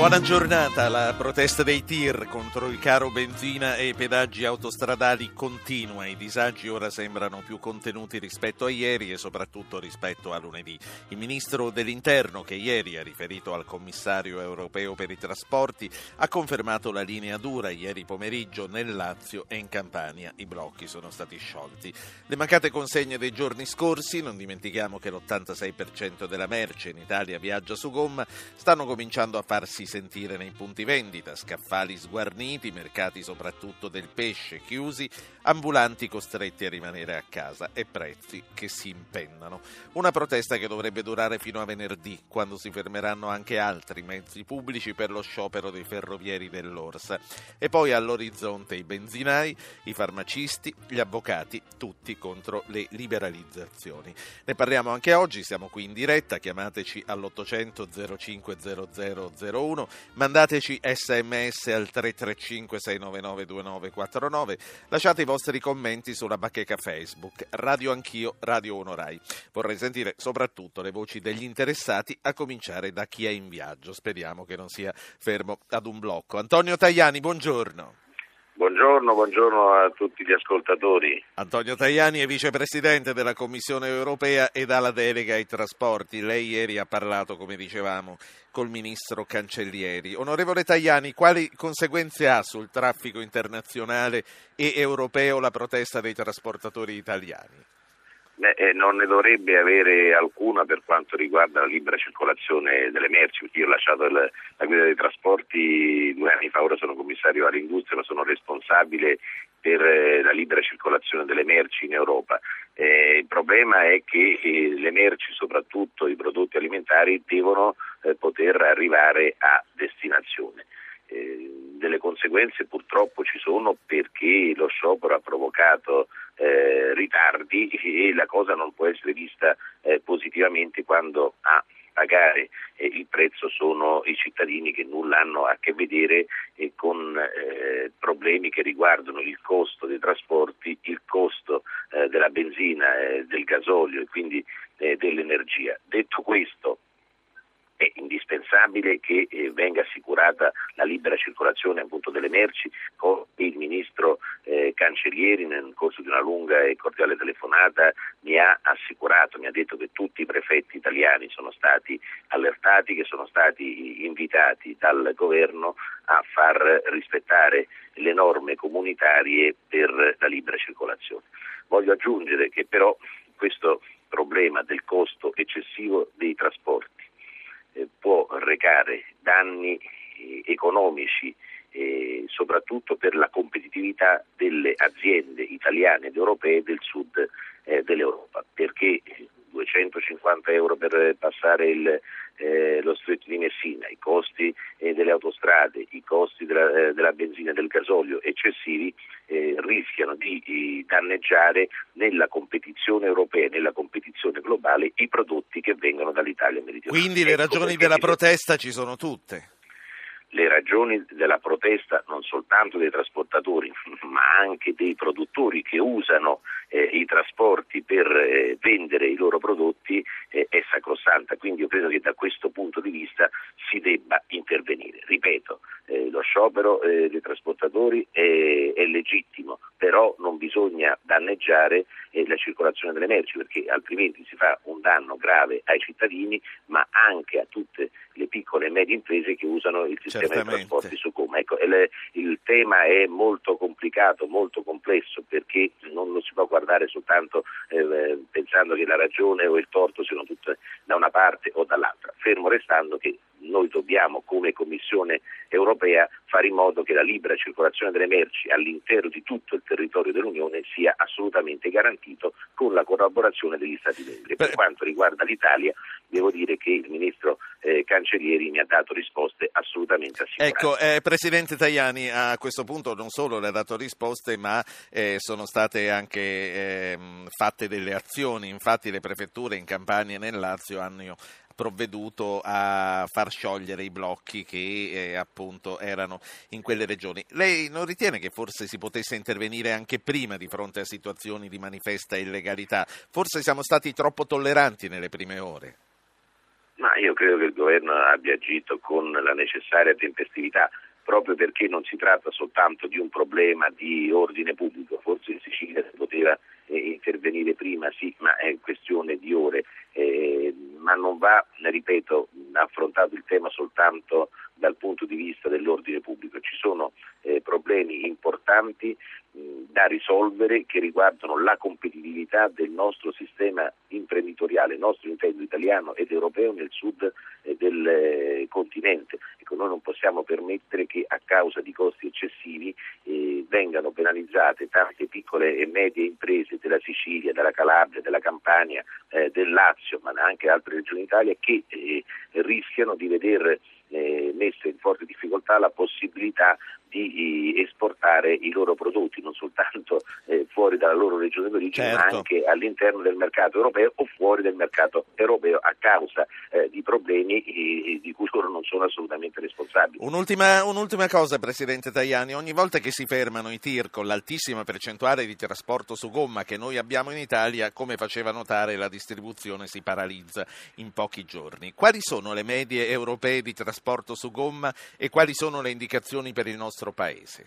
Buona giornata. La protesta dei tir contro il caro benzina e i pedaggi autostradali continua. I disagi ora sembrano più contenuti rispetto a ieri e soprattutto rispetto a lunedì. Il ministro dell'Interno, che ieri ha riferito al commissario europeo per i trasporti, ha confermato la linea dura ieri pomeriggio nel Lazio e in Campania. I blocchi sono stati sciolti. Le mancate consegne dei giorni scorsi, non dimentichiamo che l'86% della merce in Italia viaggia su gomma, stanno cominciando a farsi sentire nei punti vendita, scaffali sguarniti, mercati soprattutto del pesce chiusi, ambulanti costretti a rimanere a casa e prezzi che si impennano. Una protesta che dovrebbe durare fino a venerdì, quando si fermeranno anche altri mezzi pubblici per lo sciopero dei ferrovieri dell'Orsa. E poi all'orizzonte i benzinai, i farmacisti, gli avvocati, tutti contro le liberalizzazioni. Ne parliamo anche oggi, siamo qui in diretta, chiamateci all'800 05 0001 1, mandateci sms al 335 699 2949, lasciate i vostri commenti sulla bacheca Facebook, Radio Anch'io, Radio 1 Rai. Vorrei sentire soprattutto le voci degli interessati, a cominciare da chi è in viaggio. Speriamo che non sia fermo ad un blocco. Antonio Tajani, buongiorno. Buongiorno, buongiorno, a tutti gli ascoltatori. Antonio Tajani è vicepresidente della Commissione europea e dà la delega ai trasporti. Lei ieri ha parlato, come dicevamo, col ministro Cancellieri. Onorevole Tajani, quali conseguenze ha sul traffico internazionale e europeo la protesta dei trasportatori italiani? Eh, non ne dovrebbe avere alcuna per quanto riguarda la libera circolazione delle merci, io ho lasciato il, la guida dei trasporti due anni fa, ora sono commissario all'industria, ma sono responsabile per eh, la libera circolazione delle merci in Europa. Eh, il problema è che eh, le merci, soprattutto i prodotti alimentari, devono eh, poter arrivare a destinazione. Eh, delle conseguenze purtroppo ci sono perché lo sciopero ha provocato eh, ritardi e la cosa non può essere vista eh, positivamente quando a pagare eh, il prezzo sono i cittadini che nulla hanno a che vedere eh, con eh, problemi che riguardano il costo dei trasporti, il costo eh, della benzina, del gasolio e quindi dell'energia. Detto questo, è indispensabile che eh, venga assicurata la libera circolazione appunto, delle merci. Il ministro eh, Cancellieri nel corso di una lunga e cordiale telefonata mi ha assicurato, mi ha detto che tutti i prefetti italiani sono stati allertati, che sono stati invitati dal governo a far rispettare le norme comunitarie per la libera circolazione. Voglio aggiungere che però questo problema del costo eccessivo dei trasporti può recare danni eh, economici eh, soprattutto per la competitività delle aziende italiane ed europee del sud eh, dell'Europa, perché 250 euro per passare il, eh, lo stretto di Messina, i costi eh, delle autostrade, i costi della, eh, della, benzina e del gasolio eccessivi eh, rischiano di, di danneggiare nella competizione europea, nella competizione globale i prodotti che vengono dall'Italia meridionale. Quindi le ecco ragioni della protesta ci sono tutte le ragioni della protesta non soltanto dei trasportatori ma anche dei produttori che usano eh, i trasporti per eh, vendere i loro prodotti eh, è sacrosanta, quindi io credo che da questo punto di vista si debba intervenire. Ripeto, eh, lo sciopero eh, dei trasportatori è, è, legittimo, però non bisogna danneggiare eh, la circolazione delle merci perché altrimenti si fa un danno grave ai cittadini ma anche a tutte le piccole e medie imprese che usano il sistema Certamente. dei trasporti su Como. Ecco, il, il tema è molto complicato, molto complesso perché non lo si può guardare soltanto eh, pensando che la ragione o il torto siano tutte da una parte o dall'altra, fermo restando che noi dobbiamo come Commissione europea fare in modo che la libera circolazione delle merci all'interno di tutto il territorio dell'Unione sia assolutamente garantito con la collaborazione degli Stati membri. Per quanto riguarda l'Italia, devo dire che il Ministro eh, Cancellieri mi ha dato risposte assolutamente assicurate. Ecco, eh, Presidente Tajani, a questo punto non solo le ha dato risposte, ma eh, sono state anche ehm, fatte delle azioni. Infatti le prefetture in Campania e nel Lazio hanno, provveduto a far sciogliere i blocchi che eh, appunto erano in quelle regioni. Lei non ritiene che forse si potesse intervenire anche prima di fronte a situazioni di manifesta illegalità? Forse siamo stati troppo tolleranti nelle prime ore. Ma io credo che il governo abbia agito con la necessaria tempestività proprio perché non si tratta soltanto di un problema di ordine pubblico, forse in Sicilia si poteva eh, intervenire prima, sì, ma è questione di ore, eh, ma non va, ripeto, affrontato il tema soltanto dal punto di vista dell'ordine pubblico, ci sono eh, problemi importanti da risolvere che riguardano la competitività del nostro sistema imprenditoriale, nostro intendo italiano ed europeo nel sud del eh, continente. Ecco, noi non possiamo permettere che a causa di costi eccessivi eh, vengano penalizzate tante piccole e medie imprese della Sicilia, della Calabria, della Campania, eh, del Lazio, ma anche altre regioni d'Italia che eh, rischiano di veder eh, messa in forte difficoltà la possibilità di esportare i loro prodotti non soltanto eh, fuori dalla loro regione d'origine certo. ma anche all'interno del mercato europeo o fuori del mercato europeo a causa eh, di problemi eh, di cui loro non sono assolutamente responsabili. Un'ultima, un'ultima, cosa Presidente Tajani, ogni volta che si fermano i tir con l'altissima percentuale di trasporto su gomma che noi abbiamo in Italia, come faceva notare la distribuzione si paralizza in pochi giorni. Quali sono le medie europee di trasporto su gomma e quali sono le indicazioni per il nostro nostro Paese?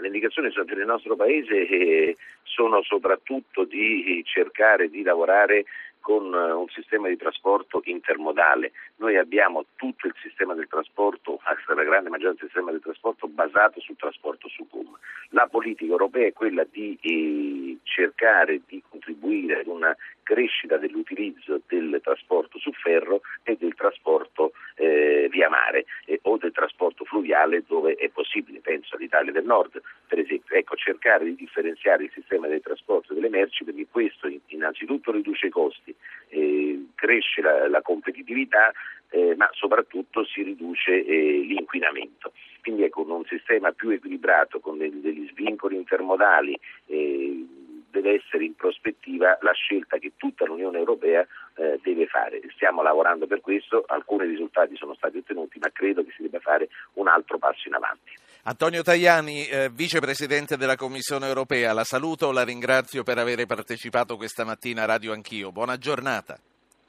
Le indicazioni per il nostro Paese eh, sono soprattutto di cercare di lavorare con eh, un sistema di trasporto intermodale. Noi abbiamo tutto il sistema del trasporto, la grande maggioranza del sistema del trasporto basato sul trasporto su gomma. La politica europea è quella di eh, cercare di contribuire ad una crescita dell'utilizzo del trasporto su ferro e del trasporto eh, via mare o del trasporto fluviale dove è possibile, penso all'Italia del Nord per esempio, ecco, cercare di differenziare il sistema del trasporto delle merci perché questo innanzitutto riduce i costi, eh, cresce la, la competitività eh, ma soprattutto si riduce eh, l'inquinamento. Quindi ecco, un sistema più equilibrato, con degli, degli svincoli intermodali, eh, deve essere in prospettiva la scelta che tutta l'Unione Europea eh, deve fare. Stiamo lavorando per questo, alcuni risultati sono stati ottenuti, ma credo che si debba fare un altro passo in avanti. Antonio Tajani, eh, vicepresidente della Commissione Europea, la saluto, la ringrazio per aver partecipato questa mattina a Radio Anch'io. Buona giornata.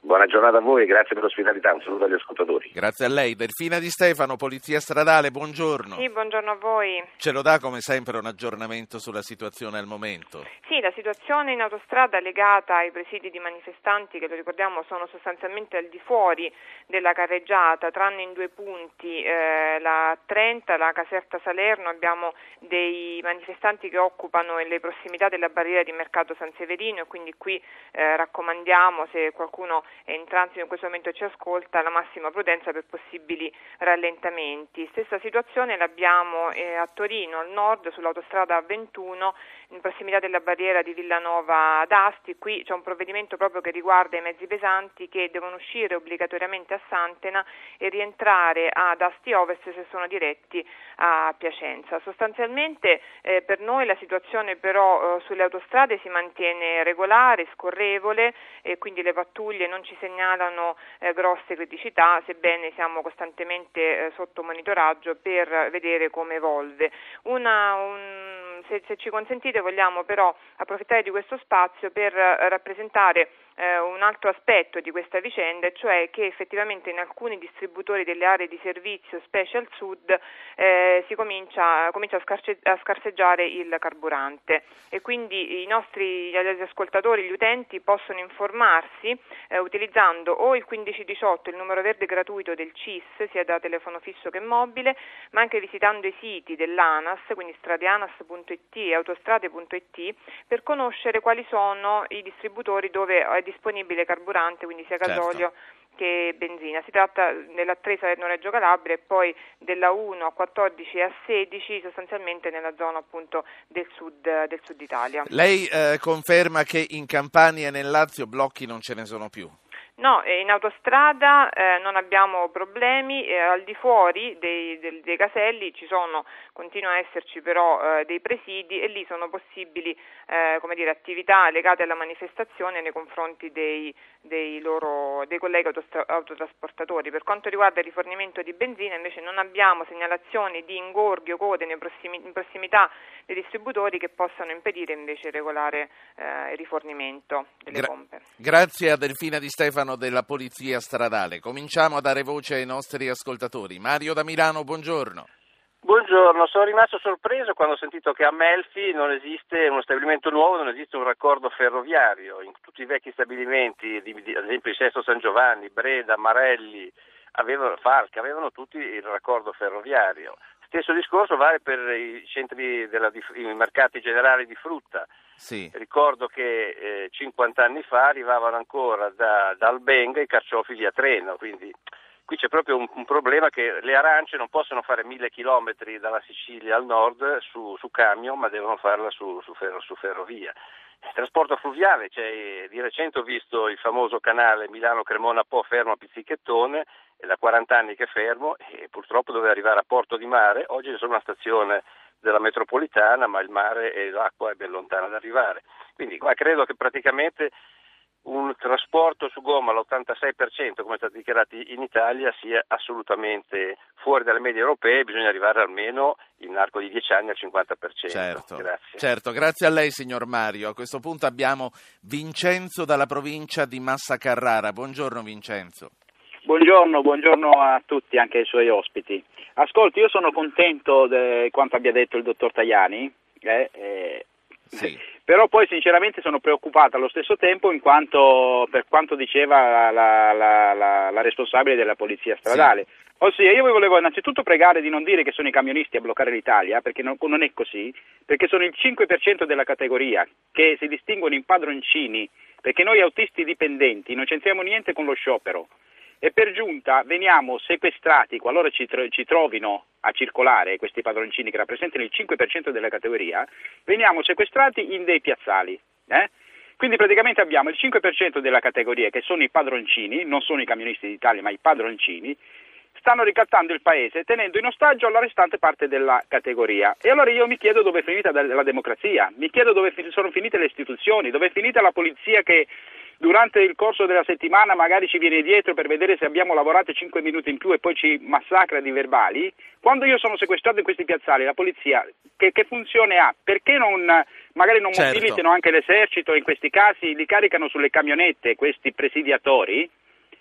Buona giornata a voi e grazie per l'ospitalità. Un saluto agli ascoltatori. Grazie a lei. Delfina Di Stefano, Polizia Stradale, buongiorno. Sì, buongiorno a voi. Ce lo dà come sempre un aggiornamento sulla situazione al momento? Sì, la situazione in autostrada legata ai presidi di manifestanti che lo ricordiamo sono sostanzialmente al di fuori della carreggiata, tranne in due punti, eh, la 30, la Caserta Salerno, abbiamo dei manifestanti che occupano le prossimità della barriera di Mercato San Severino e quindi qui eh, raccomandiamo se qualcuno è in transito in questo momento ci ascolta la massima prudenza per possibili rallentamenti. Stessa situazione l'abbiamo eh, a Torino, al nord, sull'autostrada 21, in prossimità della barriera di Villanova d'Asti. Qui c'è un provvedimento proprio che riguarda i mezzi pesanti che devono uscire obbligatoriamente a Santena e rientrare ad Asti Ovest se sono diretti a Piacenza. Sostanzialmente eh, per noi la situazione però eh, sulle autostrade si mantiene regolare, scorrevole e quindi le pattuglie non ci segnalano eh, grosse criticità, sebbene siamo costantemente eh, sotto monitoraggio per vedere come evolve. Una, un, se, se ci consentite vogliamo però approfittare di questo spazio per eh, rappresentare eh, un altro aspetto di questa vicenda, cioè che effettivamente in alcuni distributori delle aree di servizio, specie al sud, eh, si comincia, comincia a, scarce, a, scarseggiare il carburante. E quindi i nostri gli ascoltatori, gli utenti possono informarsi eh, utilizzando o il 1518, il numero verde gratuito del CIS, sia da telefono fisso che mobile, ma anche visitando i siti dell'ANAS, quindi stradianas.it e autostrade.it, per conoscere quali sono i distributori dove è disponibile carburante, quindi sia certo. gasolio certo che benzina. Si tratta della 3 Salerno-Reggio Calabria e poi della 1 a 14 e a 16 sostanzialmente nella zona appunto del sud, del sud Italia. Lei eh, conferma che in Campania e nel Lazio blocchi non ce ne sono più? No, in autostrada eh, non abbiamo problemi, eh, al di fuori dei, dei, dei, caselli ci sono, continuano a esserci però eh, dei presidi e lì sono possibili eh, dire, attività legate alla manifestazione nei confronti dei, dei, loro, dei colleghi autotrasportatori. Per quanto riguarda il rifornimento di benzina invece non abbiamo segnalazioni di ingorghi o code prossimi, in prossimità dei distributori che possano impedire invece il regolare eh, il rifornimento delle Gra- pompe. Grazie a Delfina Di Stefano della Polizia Stradale. Cominciamo a dare voce ai nostri ascoltatori. Mario da Milano, buongiorno. Buongiorno, sono rimasto sorpreso quando ho sentito che a Melfi non esiste uno stabilimento nuovo, non esiste un raccordo ferroviario. In tutti i vecchi stabilimenti, ad esempio il Sesto San Giovanni, Breda, Marelli, avevano, Falca, avevano tutti il raccordo ferroviario. Stesso discorso vale per i centri della, i mercati generali di frutta. Sì. Ricordo che eh, 50 anni fa arrivavano ancora da, da Albenga i carciofi via treno, quindi qui c'è proprio un, un, problema che le arance non possono fare mille chilometri dalla Sicilia al nord su, su camion, ma devono farla su, su, ferro, su ferrovia. Il trasporto fluviale, cioè, di recente ho visto il famoso canale Milano-Cremona-Po fermo a Pizzichettone, è da 40 anni che è fermo e purtroppo doveva arrivare a Porto di Mare, oggi c'è solo una stazione della metropolitana, ma il mare e l'acqua è ben lontana da arrivare. Quindi qua credo che praticamente un trasporto su gomma all'86%, come è stato dichiarato in Italia, sia assolutamente fuori dalle medie europee, bisogna arrivare almeno in arco di 10 anni al 50%. Certo, grazie. certo, grazie a lei signor Mario. A questo punto abbiamo Vincenzo dalla provincia di Massa Carrara. Buongiorno Vincenzo. Buongiorno, buongiorno a tutti, anche ai suoi ospiti. Ascolti, io sono contento di quanto abbia detto il dottor Tajani, eh, eh, sì. però poi sinceramente sono preoccupato allo stesso tempo in quanto, per quanto diceva la, la, la, la responsabile della polizia stradale. Sì. Ossia, io vi volevo innanzitutto pregare di non dire che sono i camionisti a bloccare l'Italia, perché non, non è così, perché sono il 5% della categoria che si distinguono in padroncini, perché noi autisti dipendenti non c'entriamo niente con lo sciopero e per giunta veniamo sequestrati qualora ci, ci, trovino a circolare questi padroncini che rappresentano il 5% della categoria, veniamo sequestrati in dei piazzali. Eh? Quindi praticamente abbiamo il 5% della categoria che sono i padroncini, non sono i camionisti d'Italia ma i padroncini, stanno ricattando il paese tenendo in ostaggio la restante parte della categoria. E allora io mi chiedo dove è finita la democrazia, mi chiedo dove sono finite le istituzioni, dove è finita la polizia che durante il corso della settimana magari ci viene dietro per vedere se abbiamo lavorato 5 minuti in più e poi ci massacra di verbali, quando io sono sequestrato in questi piazzali, la polizia che, che funzione ha? Perché non, magari non certo. mobilitano anche l'esercito in questi casi, li caricano sulle camionette questi presidiatori?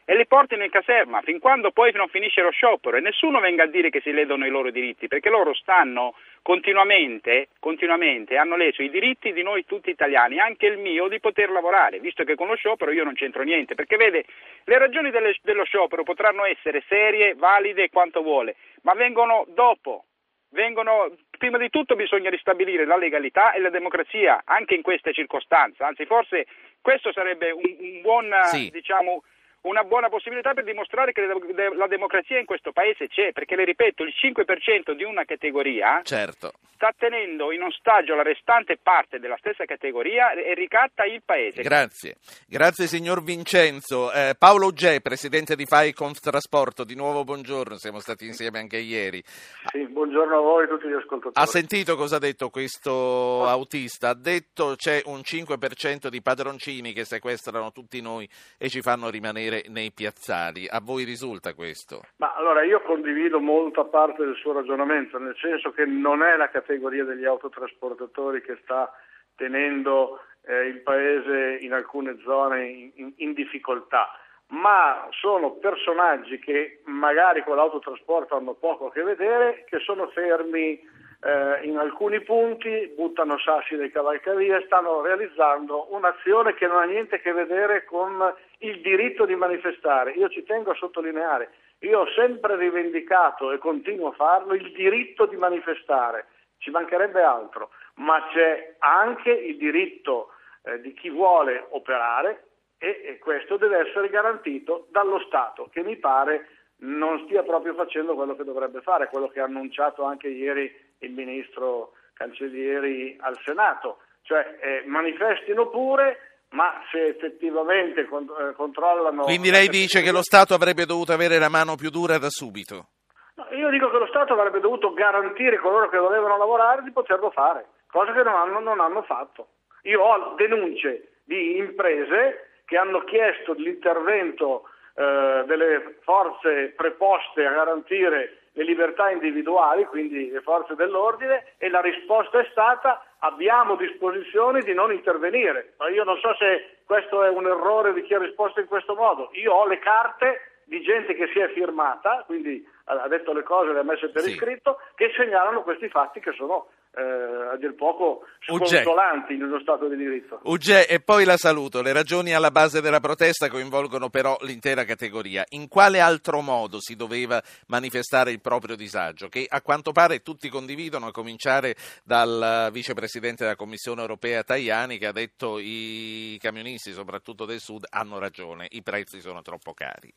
E le portino in caserma fin quando poi non finisce lo sciopero e nessuno venga a dire che si ledono i loro diritti perché loro stanno continuamente, continuamente hanno leso i diritti di noi tutti italiani, anche il mio di poter lavorare, visto che con lo sciopero io non c'entro niente, perché vede, le ragioni delle, dello sciopero potranno essere serie, valide quanto vuole, ma vengono dopo, vengono, prima di tutto bisogna ristabilire la legalità e la democrazia anche in queste circostanze, anzi forse questo sarebbe un, un buon, sì. diciamo, una buona possibilità per dimostrare che la democrazia in questo paese c'è, perché le ripeto, il 5% di una categoria certo. sta tenendo in ostaggio la restante parte della stessa categoria e ricatta il paese. Grazie, grazie signor Vincenzo. Eh, Paolo Gè, presidente di FAI Trasporto, di nuovo buongiorno, siamo stati insieme anche ieri. Sì, buongiorno a voi e a tutti gli ascoltatori. Ha sentito cosa ha detto questo autista? Ha detto c'è un 5% di padroncini che sequestrano tutti noi e ci fanno rimanere avvenire nei piazzali. A voi risulta questo? Ma allora io condivido molta parte del suo ragionamento, nel senso che non è la categoria degli autotrasportatori che sta tenendo eh, il paese in alcune zone in, in difficoltà ma sono personaggi che magari con l'autotrasporto hanno poco a che vedere, che sono fermi eh, in alcuni punti, buttano sassi dai cavalcavie, stanno realizzando un'azione che non ha niente a che vedere con il diritto di manifestare. Io ci tengo a sottolineare, io ho sempre rivendicato e continuo a farlo il diritto di manifestare, ci mancherebbe altro, ma c'è anche il diritto eh, di chi vuole operare e, e questo deve essere garantito dallo Stato, che mi pare non stia proprio facendo quello che dovrebbe fare, quello che ha annunciato anche ieri il ministro Cancellieri al Senato, cioè eh, manifestino pure, ma se effettivamente eh, controllano... Quindi lei dice che lo Stato avrebbe dovuto avere la mano più dura da subito? No, io dico che lo Stato avrebbe dovuto garantire coloro che dovevano lavorare di poterlo fare, cosa che non hanno, non hanno fatto. Io ho denunce di imprese che hanno chiesto l'intervento eh, delle forze preposte a garantire le libertà individuali, quindi le forze dell'ordine, e la risposta è stata abbiamo disposizione di non intervenire. Ma io non so se questo è un errore di chi ha risposto in questo modo. Io ho le carte di gente che si è firmata, quindi ha detto le cose, le ha messe per sì. iscritto, che segnalano questi fatti che sono eh, a dir poco sconsolanti nello Stato di diritto. Ugge, e poi la saluto. Le ragioni alla base della protesta coinvolgono però l'intera categoria. In quale altro modo si doveva manifestare il proprio disagio? Che a quanto pare tutti condividono, a cominciare dal vicepresidente della Commissione europea Tajani che ha detto i camionisti, soprattutto del sud, hanno ragione, i prezzi sono troppo cari.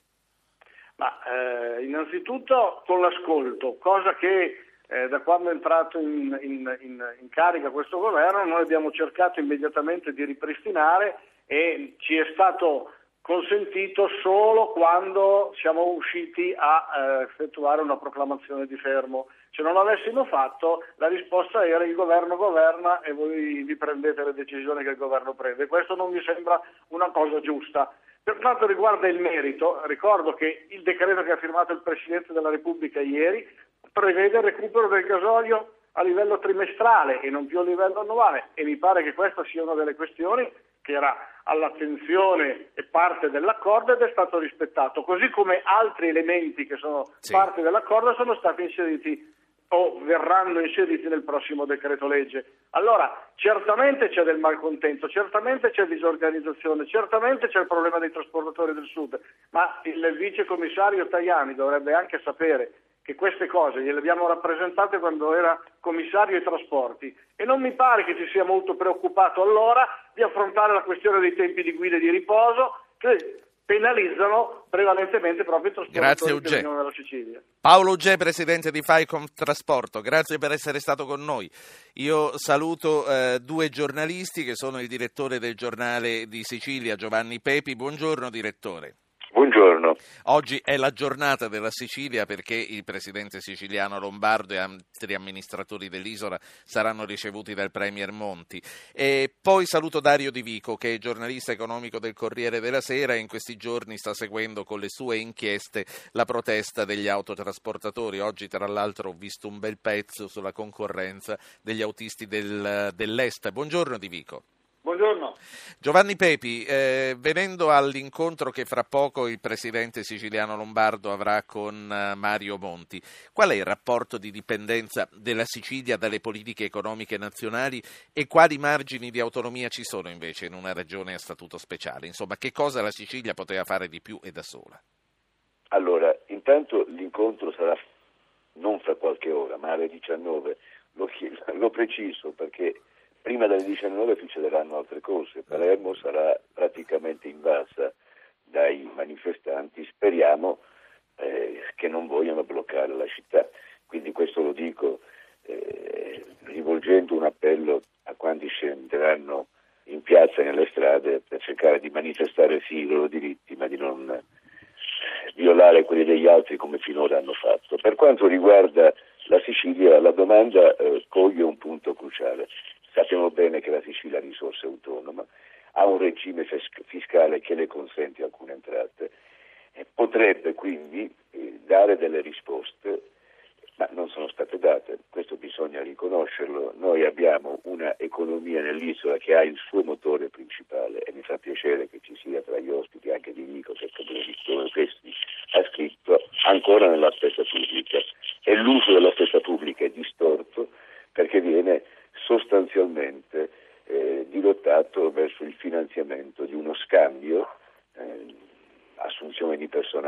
Ma eh, innanzitutto con l'ascolto, cosa che eh, da quando è entrato in, in, in, in, carica questo governo noi abbiamo cercato immediatamente di ripristinare e ci è stato consentito solo quando siamo usciti a eh, effettuare una proclamazione di fermo. Se non l'avessimo fatto la risposta era il governo governa e voi vi prendete le decisioni che il governo prende. Questo non mi sembra una cosa giusta. Per quanto riguarda il merito, ricordo che il decreto che ha firmato il Presidente della Repubblica ieri prevede il recupero del gasolio a livello trimestrale e non più a livello annuale e mi pare che questa sia una delle questioni che era all'attenzione e parte dell'accordo ed è stato rispettato, così come altri elementi che sono sì. parte dell'accordo sono stati inseriti o verranno inseriti nel prossimo decreto legge. Allora, certamente c'è del malcontento, certamente c'è disorganizzazione, certamente c'è il problema dei trasportatori del Sud, ma il vice commissario Tajani dovrebbe anche sapere che queste cose gliele abbiamo rappresentate quando era commissario ai trasporti e non mi pare che si sia molto preoccupato allora di affrontare la questione dei tempi di guida e di riposo che penalizzano prevalentemente proprio i trasportatori che vengono dalla Sicilia. Paolo Ugge, presidente di FAICOM Trasporto, grazie per essere stato con noi. Io saluto eh, due giornalisti che sono il direttore del giornale di Sicilia, Giovanni Pepi. Buongiorno direttore. Buongiorno. Oggi è la giornata della Sicilia perché il presidente siciliano Lombardo e altri amministratori dell'isola saranno ricevuti dal Premier Monti. E poi saluto Dario Di Vico che è giornalista economico del Corriere della Sera e in questi giorni sta seguendo con le sue inchieste la protesta degli autotrasportatori. Oggi tra l'altro ho visto un bel pezzo sulla concorrenza degli autisti del, dell'Est. Buongiorno Di Vico. Giovanni Pepi, eh, venendo all'incontro che fra poco il presidente siciliano Lombardo avrà con eh, Mario Monti, qual è il rapporto di dipendenza della Sicilia dalle politiche economiche nazionali e quali margini di autonomia ci sono invece in una regione a statuto speciale? Insomma, che cosa la Sicilia poteva fare di più e da sola? Allora, intanto l'incontro sarà non fra qualche ora, ma alle 19. Lo, lo preciso perché prima delle 19 succederanno altre cose, Palermo sarà praticamente invasa dai manifestanti, speriamo eh, che non vogliano bloccare la città, quindi questo lo dico eh, rivolgendo un appello a quanti scenderanno in piazza e nelle strade per cercare di manifestare sì i loro diritti, ma di non violare quelli degli altri come finora hanno fatto. Per quanto riguarda la Sicilia, la domanda eh, coglie un punto cruciale. Sappiamo bene che la Sicilia ha risorse autonoma, ha un regime fiscale che le consente alcune entrate e potrebbe quindi eh, dare delle risposte, ma non sono state date, questo bisogna riconoscerlo. Noi abbiamo un'economia nell'isola che ha il suo motore principale e mi fa piacere che ci sia tra gli ospiti anche di Nico che come questi ha scritto ancora nella spesa pubblica e l'uso della spesa pubblica è distorto perché viene sostanzialmente eh, dirottato verso il finanziamento di uno scambio, eh, assunzione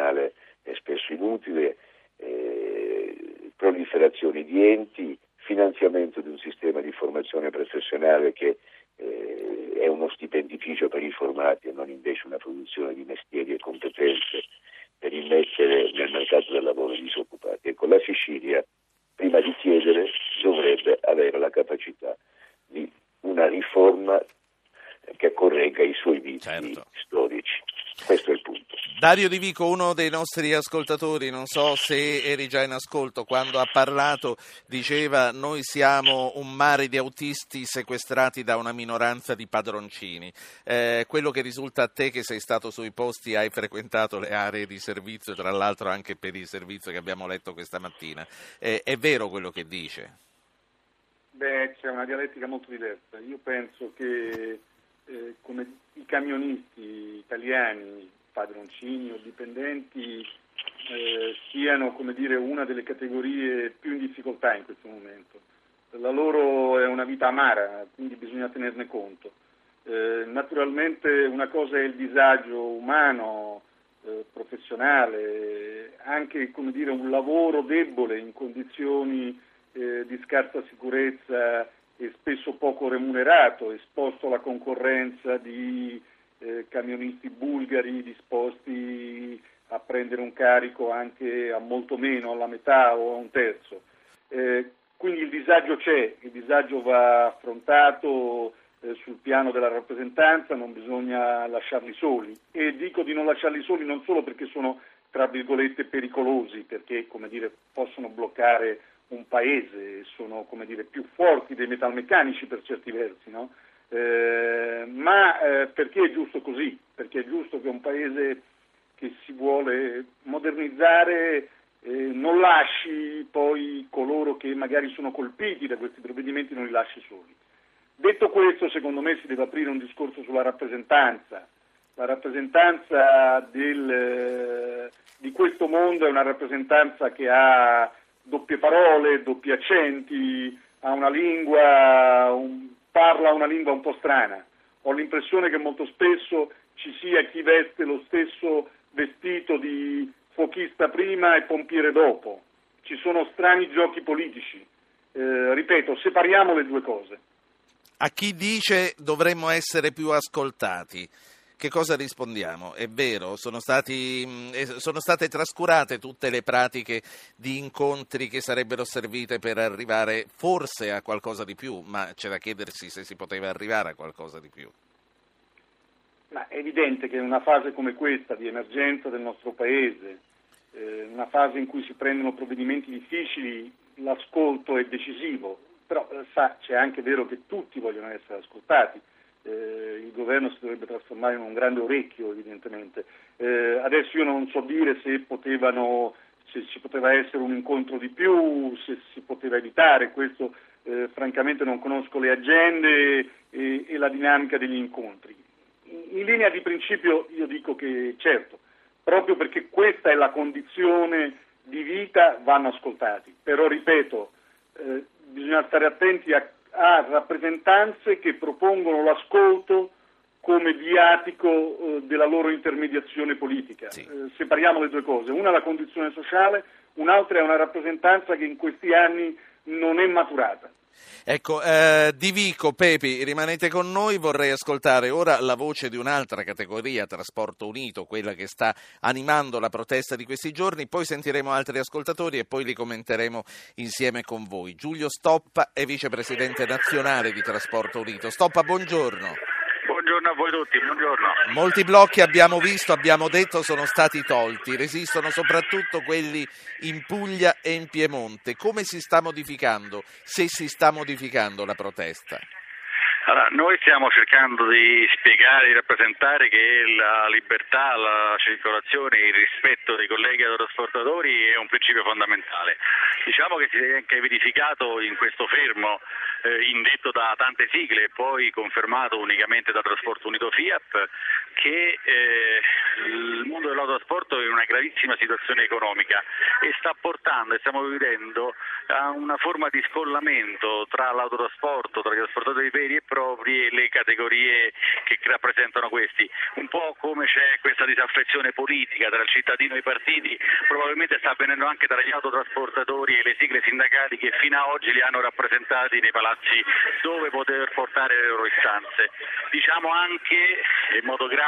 di personale spesso inutile, eh, proliferazione di enti, finanziamento di un sistema di formazione professionale che eh, è uno stipendificio per i formati e non invece una produzione di mestieri e competenze per immettere nel mercato del lavoro i disoccupati. Ecco, la Sicilia prima di chiedere dovrebbe avere la capacità di una riforma che corregga i suoi certo. storici. Questo è il punto. Dario Di Vico, uno dei nostri ascoltatori, non so se eri già in ascolto, quando ha parlato diceva noi siamo un mare di autisti sequestrati da una minoranza di padroncini. Eh, quello che risulta a te che sei stato sui posti, hai frequentato le aree di servizio, tra l'altro anche per il servizio che abbiamo letto questa mattina, eh, è vero quello che dice? Beh, c'è una dialettica molto diversa. Io penso che eh, come i camionisti italiani, padroncini o dipendenti, eh, siano dire, una delle categorie più in difficoltà in questo momento. La loro è una vita amara, quindi bisogna tenerne conto. Eh, naturalmente una cosa è il disagio umano, eh, professionale, anche dire, un lavoro debole in condizioni eh, di scarsa sicurezza e spesso poco remunerato, esposto alla concorrenza di eh, camionisti bulgari disposti a prendere un carico anche a molto meno, alla metà o a un terzo. Eh, quindi il disagio c'è, il disagio va affrontato eh, sul piano della rappresentanza, non bisogna lasciarli soli e dico di non lasciarli soli non solo perché sono tra virgolette pericolosi, perché come dire, possono bloccare un paese, sono come dire, più forti dei metalmeccanici per certi versi, no? Eh, ma eh, perché è giusto così? Perché è giusto che un paese che si vuole modernizzare eh, non lasci poi coloro che magari sono colpiti da questi provvedimenti, non li lasci soli. Detto questo, secondo me si deve aprire un discorso sulla rappresentanza. La rappresentanza del, eh, di questo mondo è una rappresentanza che ha doppie parole, doppi accenti, ha una lingua, un, parla una lingua un po' strana. Ho l'impressione che molto spesso ci sia chi veste lo stesso vestito di fuochista prima e pompiere dopo. Ci sono strani giochi politici. Eh, ripeto, separiamo le due cose. A chi dice dovremmo essere più ascoltati? Che cosa rispondiamo? È vero, sono, stati, mm, sono, state trascurate tutte le pratiche di incontri che sarebbero servite per arrivare forse a qualcosa di più, ma c'è da chiedersi se si poteva arrivare a qualcosa di più. Ma è evidente che in una fase come questa di emergenza del nostro Paese, eh, una fase in cui si prendono provvedimenti difficili, l'ascolto è decisivo, però eh, sa, c'è anche vero che tutti vogliono essere ascoltati eh, il governo si dovrebbe trasformare in un grande orecchio evidentemente. Eh, adesso io non so dire se, potevano, se ci poteva essere un incontro di più, se si poteva evitare, questo eh, francamente non conosco le agende e, e la dinamica degli incontri. In, in linea di principio io dico che certo, proprio perché questa è la condizione di vita vanno ascoltati, però ripeto, eh, bisogna stare attenti a a rappresentanze che propongono l'ascolto come viatico eh, della loro intermediazione politica. Sì. Eh, separiamo le due cose, una è la condizione sociale, un'altra è una rappresentanza che in questi anni non è maturata. Ecco, eh, Divico, Pepi, rimanete con noi, vorrei ascoltare ora la voce di un'altra categoria, Trasporto Unito, quella che sta animando la protesta di questi giorni, poi sentiremo altri ascoltatori e poi li commenteremo insieme con voi. Giulio Stoppa è vicepresidente nazionale di Trasporto Unito. Stoppa, buongiorno buongiorno a voi tutti, buongiorno. Molti blocchi abbiamo visto, abbiamo detto, sono stati tolti, resistono soprattutto quelli in Puglia e in Piemonte. Come si sta modificando, se si sta modificando la protesta? Allora, noi stiamo cercando di spiegare, di rappresentare che la libertà, la circolazione, il rispetto dei colleghi autotrasportatori è un principio fondamentale. Diciamo che si è anche verificato in questo fermo eh, indetto da tante sigle e poi confermato unicamente da Trasporto Unito Fiat che eh, il mondo dell'autotrasporto è in una gravissima situazione economica e sta portando e stiamo vivendo a una forma di scollamento tra l'autotrasporto, tra gli trasportatori veri e propri e le categorie che rappresentano questi. Un po' come c'è questa disaffezione politica tra il cittadino e i partiti, probabilmente sta avvenendo anche tra gli autotrasportatori e le sigle sindacali che fino ad oggi li hanno rappresentati nei palazzi dove poter portare le loro istanze. Diciamo anche in modo grave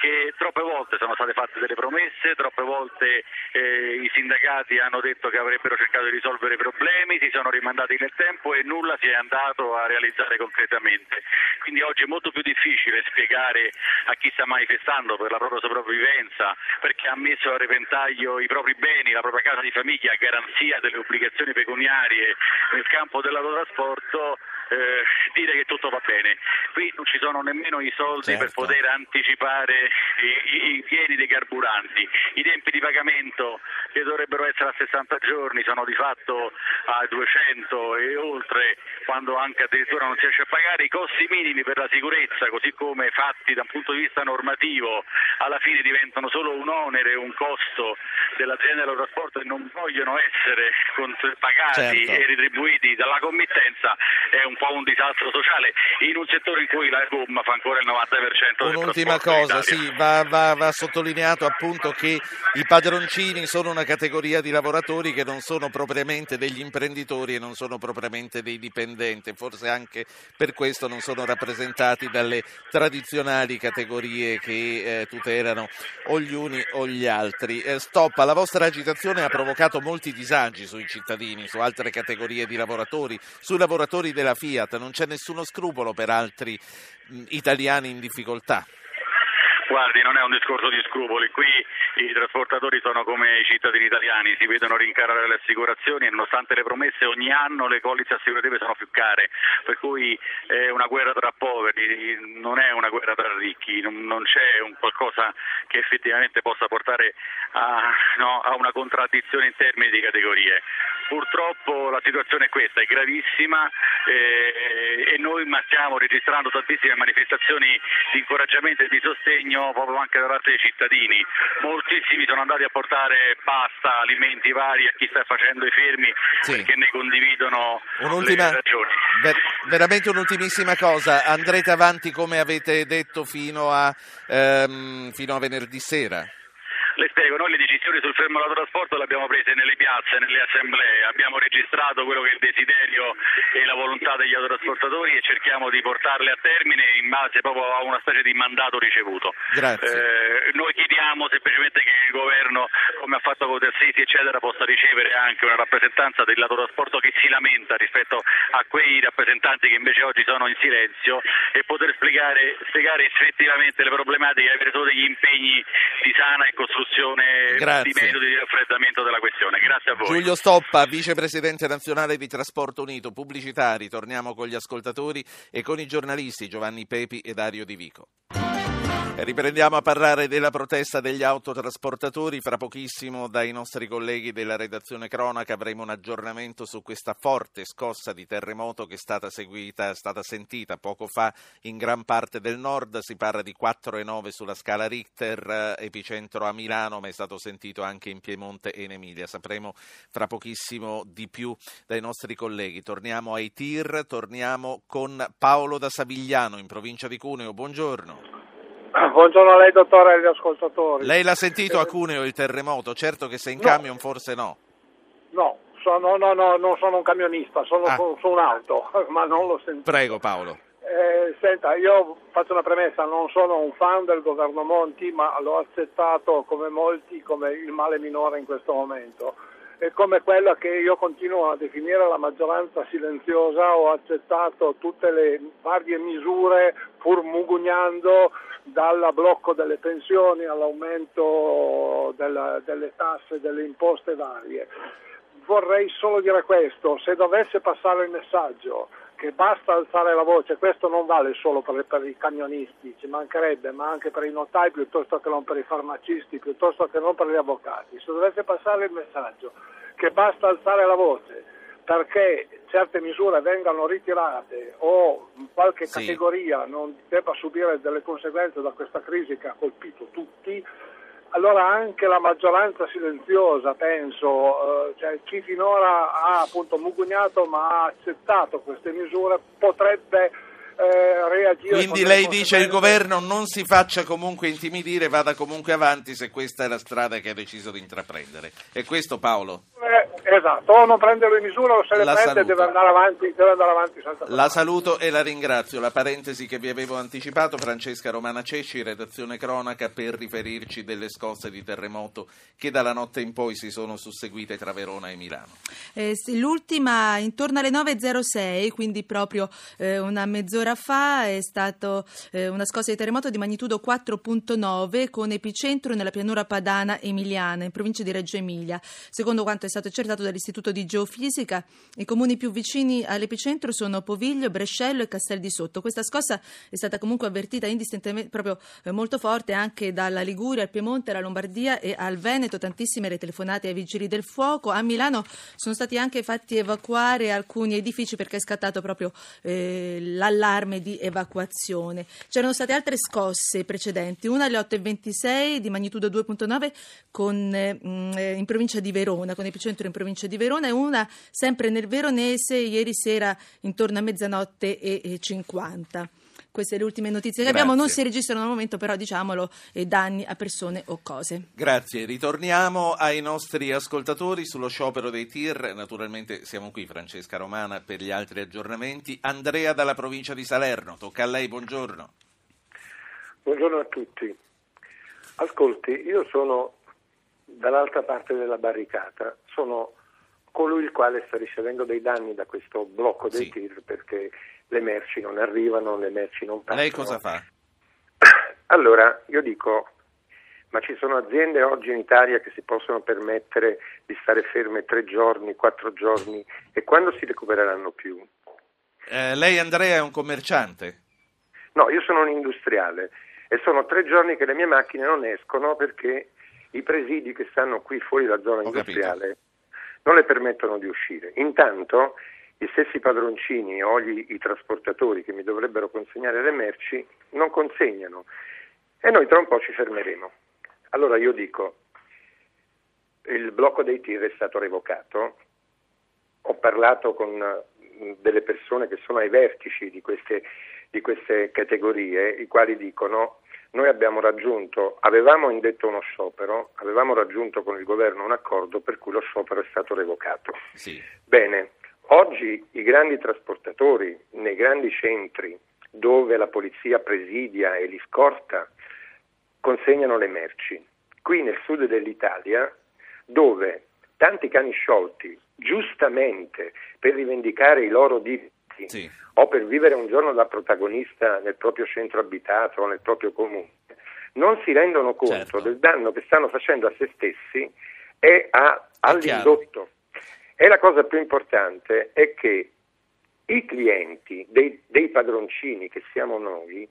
che troppe volte sono state fatte delle promesse, troppe volte eh, i sindacati hanno detto che avrebbero cercato di risolvere i problemi, si sono rimandati nel tempo e nulla si è andato a realizzare concretamente. Quindi oggi è molto più difficile spiegare a chi sta manifestando per la propria sopravvivenza, perché ha messo a repentaglio i propri beni, la propria casa di famiglia a garanzia delle obbligazioni pecuniarie nel campo dell'autotrasporto, eh, dire che tutto va bene. Qui non ci sono nemmeno i soldi Certo. per poter anticipare i, i- pieni dei carburanti. I tempi di pagamento che dovrebbero essere a 60 giorni sono di fatto a 200 e oltre, quando anche addirittura non si riesce a pagare. I costi minimi per la sicurezza, così come fatti da un punto di vista normativo, alla fine diventano solo un onere, un costo dell'azienda dello trasporto e non vogliono essere pagati Certo. e retribuiti dalla committenza è un po' un disastro sociale in un settore in cui la gomma fa ancora il 90% del Un'ultima cosa, sì, va, va- va sottolineato appunto che i padroncini sono una categoria di lavoratori che non sono propriamente degli imprenditori e non sono propriamente dei dipendenti, forse anche per questo non sono rappresentati dalle tradizionali categorie che eh, tutelano o gli uni o gli altri. Eh, stoppa, la vostra agitazione ha provocato molti disagi sui cittadini, su altre categorie di lavoratori, sui lavoratori della Fiat, non c'è nessuno scrupolo per altri italiani in difficoltà. Guardi, non è un discorso di scrupoli, qui i trasportatori sono come i cittadini italiani, si vedono rincarare le assicurazioni e nonostante le promesse ogni anno le polizze assicurative sono più care, per cui è una guerra tra poveri, non è una guerra tra ricchi, non, c'è un qualcosa che effettivamente possa portare a, no, a una contraddizione in termini di categorie. Purtroppo la situazione è questa, è gravissima eh, e noi stiamo registrando tantissime manifestazioni di incoraggiamento e di sostegno proprio anche da parte dei cittadini. Moltissimi sono andati a portare pasta, alimenti vari a chi sta facendo i fermi Sì. perché ne condividono Un'ultima, le ragioni. ver- veramente un'ultimissima cosa, andrete avanti come avete detto fino a, ehm, fino a venerdì sera? Le spiego, noi le decisioni sul fermo all'autotrasporto le abbiamo prese nelle piazze, nelle assemblee, abbiamo registrato quello che è il desiderio e la volontà degli autotrasportatori e cerchiamo di portarle a termine in base proprio a una specie di mandato ricevuto. Grazie. Eh, noi chiediamo semplicemente che il governo, come ha fatto con Tersiti eccetera, possa ricevere anche una rappresentanza dell'autotrasporto che si lamenta rispetto a quei rappresentanti che invece oggi sono in silenzio e poter spiegare, spiegare effettivamente le problematiche e avere solo degli impegni di sana e costruzione Grazie. Di metodi di raffreddamento della questione. Grazie a voi. Giulio Stoppa, vicepresidente nazionale di Trasporto Unito, pubblicitari, torniamo con gli ascoltatori e con i giornalisti Giovanni Pepi e Dario Di Vico. Riprendiamo a parlare della protesta degli autotrasportatori. Fra pochissimo dai nostri colleghi della redazione cronaca avremo un aggiornamento su questa forte scossa di terremoto che è stata seguita, è stata sentita poco fa in gran parte del nord. Si parla di 4,9 sulla scala Richter, eh, epicentro a Milano, ma è stato sentito anche in Piemonte e in Emilia. Sapremo fra pochissimo di più dai nostri colleghi. Torniamo ai TIR, torniamo con Paolo da Savigliano in provincia di Cuneo. Buongiorno. Buongiorno a lei dottore e agli ascoltatori. Lei l'ha sentito a Cuneo il terremoto? Certo che se in camion forse no. No, sono, no, no, non sono un camionista, sono Ah. su, su un'auto, ma non l'ho sentito. Prego Paolo. Eh, senta, io faccio una premessa, non sono un fan del governo Monti, ma l'ho accettato come molti come il male minore in questo momento. Come quella che io continuo a definire la maggioranza silenziosa, ho accettato tutte le varie misure pur mugugnando dal blocco delle pensioni all'aumento della- delle tasse, delle imposte varie. Vorrei solo dire questo, se dovesse passare il messaggio che basta alzare la voce, questo non vale solo per, per i camionisti, ci mancherebbe, ma anche per i notai piuttosto che non per i farmacisti, piuttosto che non per gli avvocati. Se dovesse passare il messaggio che basta alzare la voce perché certe misure vengano ritirate o qualche Sì. categoria non debba subire delle conseguenze da questa crisi che ha colpito tutti, allora anche la maggioranza silenziosa, penso, eh, cioè chi finora ha appunto mugugnato ma ha accettato queste misure potrebbe eh, reagire. Quindi lei dice il conseguenze- governo non si faccia comunque intimidire, vada comunque avanti se questa è la strada che ha deciso di intraprendere. È questo Paolo? Eh, Esatto, o non prendere le misure o se le La prende saluto. deve andare avanti, deve andare avanti senza La saluto e la ringrazio. La parentesi che vi avevo anticipato, Francesca Romana Cesci, redazione cronaca, per riferirci delle scosse di terremoto che dalla notte in poi si sono susseguite tra Verona e Milano. Eh, sì, l'ultima intorno alle 9.06, quindi proprio eh, una mezz'ora fa, è stata una scossa di terremoto di magnitudo 4.9 con epicentro nella pianura padana emiliana, in provincia di Reggio Emilia. Secondo quanto è stato accertato dall'Istituto di Geofisica, i comuni più vicini all'epicentro sono Poviglio, Brescello e Castel di Sotto. Questa scossa è stata comunque avvertita indistintamente, proprio eh, molto forte anche dalla Liguria, al Piemonte, alla Lombardia e al Veneto. Tantissime le telefonate ai vigili del fuoco. A Milano sono stati anche fatti evacuare alcuni edifici perché è scattato proprio eh, l'allarme di evacuazione. C'erano state altre scosse precedenti, una alle 8.26 di magnitudo 2.9 con, eh, mh, in provincia di Verona, con epicentro in provincia di Verona e una sempre nel Veronese ieri sera intorno a mezzanotte e, e 50. Queste le ultime notizie che Grazie. abbiamo, non si registrano al momento, però diciamolo, eh, danni a persone o cose. Grazie, ritorniamo ai nostri ascoltatori sullo sciopero dei TIR. Naturalmente siamo qui, Francesca Romana, per gli altri aggiornamenti. Andrea dalla provincia di Salerno, tocca a lei, buongiorno. Buongiorno a tutti. Ascolti, io sono dall'altra parte della barricata, sono colui il quale sta ricevendo dei danni da questo blocco dei Sì. tir perché le merci non arrivano, le merci non passano. Lei cosa fa? Allora, io dico, ma ci sono aziende oggi in Italia che si possono permettere di stare ferme tre giorni, quattro giorni e quando si recupereranno più? Eh, lei, Andrea, è un commerciante? No, io sono un industriale e sono tre giorni che le mie macchine non escono perché i presidi che stanno qui fuori dalla zona Ho industriale non le permettono di uscire. Intanto gli stessi padroncini o gli- i trasportatori che mi dovrebbero consegnare le merci non consegnano e noi tra un po' ci fermeremo. Allora io dico, il blocco dei tir è stato revocato, ho parlato con eh, delle persone che sono ai vertici di queste, di queste categorie, i quali dicono noi abbiamo raggiunto, avevamo indetto uno sciopero, avevamo raggiunto con il governo un accordo per cui lo sciopero è stato revocato. Sì. Bene, oggi i grandi trasportatori nei grandi centri dove la polizia presidia e li scorta consegnano le merci. Qui nel sud dell'Italia, dove tanti cani sciolti, giustamente per rivendicare i loro diritti Sì. o per vivere un giorno da protagonista nel proprio centro abitato o nel proprio comune, non si rendono conto Certo. del danno che stanno facendo a se stessi e a- all'indotto. E la cosa più importante è che i clienti dei, dei padroncini che siamo noi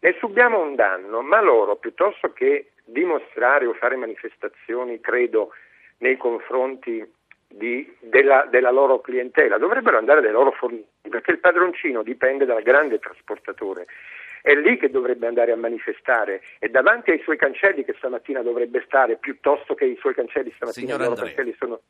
ne subiamo un danno, ma loro piuttosto che dimostrare o fare manifestazioni, credo, nei confronti di- della, della loro clientela, dovrebbero andare dai loro fornitori, perché il padroncino dipende dal grande trasportatore. È lì che dovrebbe andare a manifestare, è davanti ai suoi cancelli che stamattina dovrebbe stare, piuttosto che i suoi cancelli stamattina i loro cancelli sono,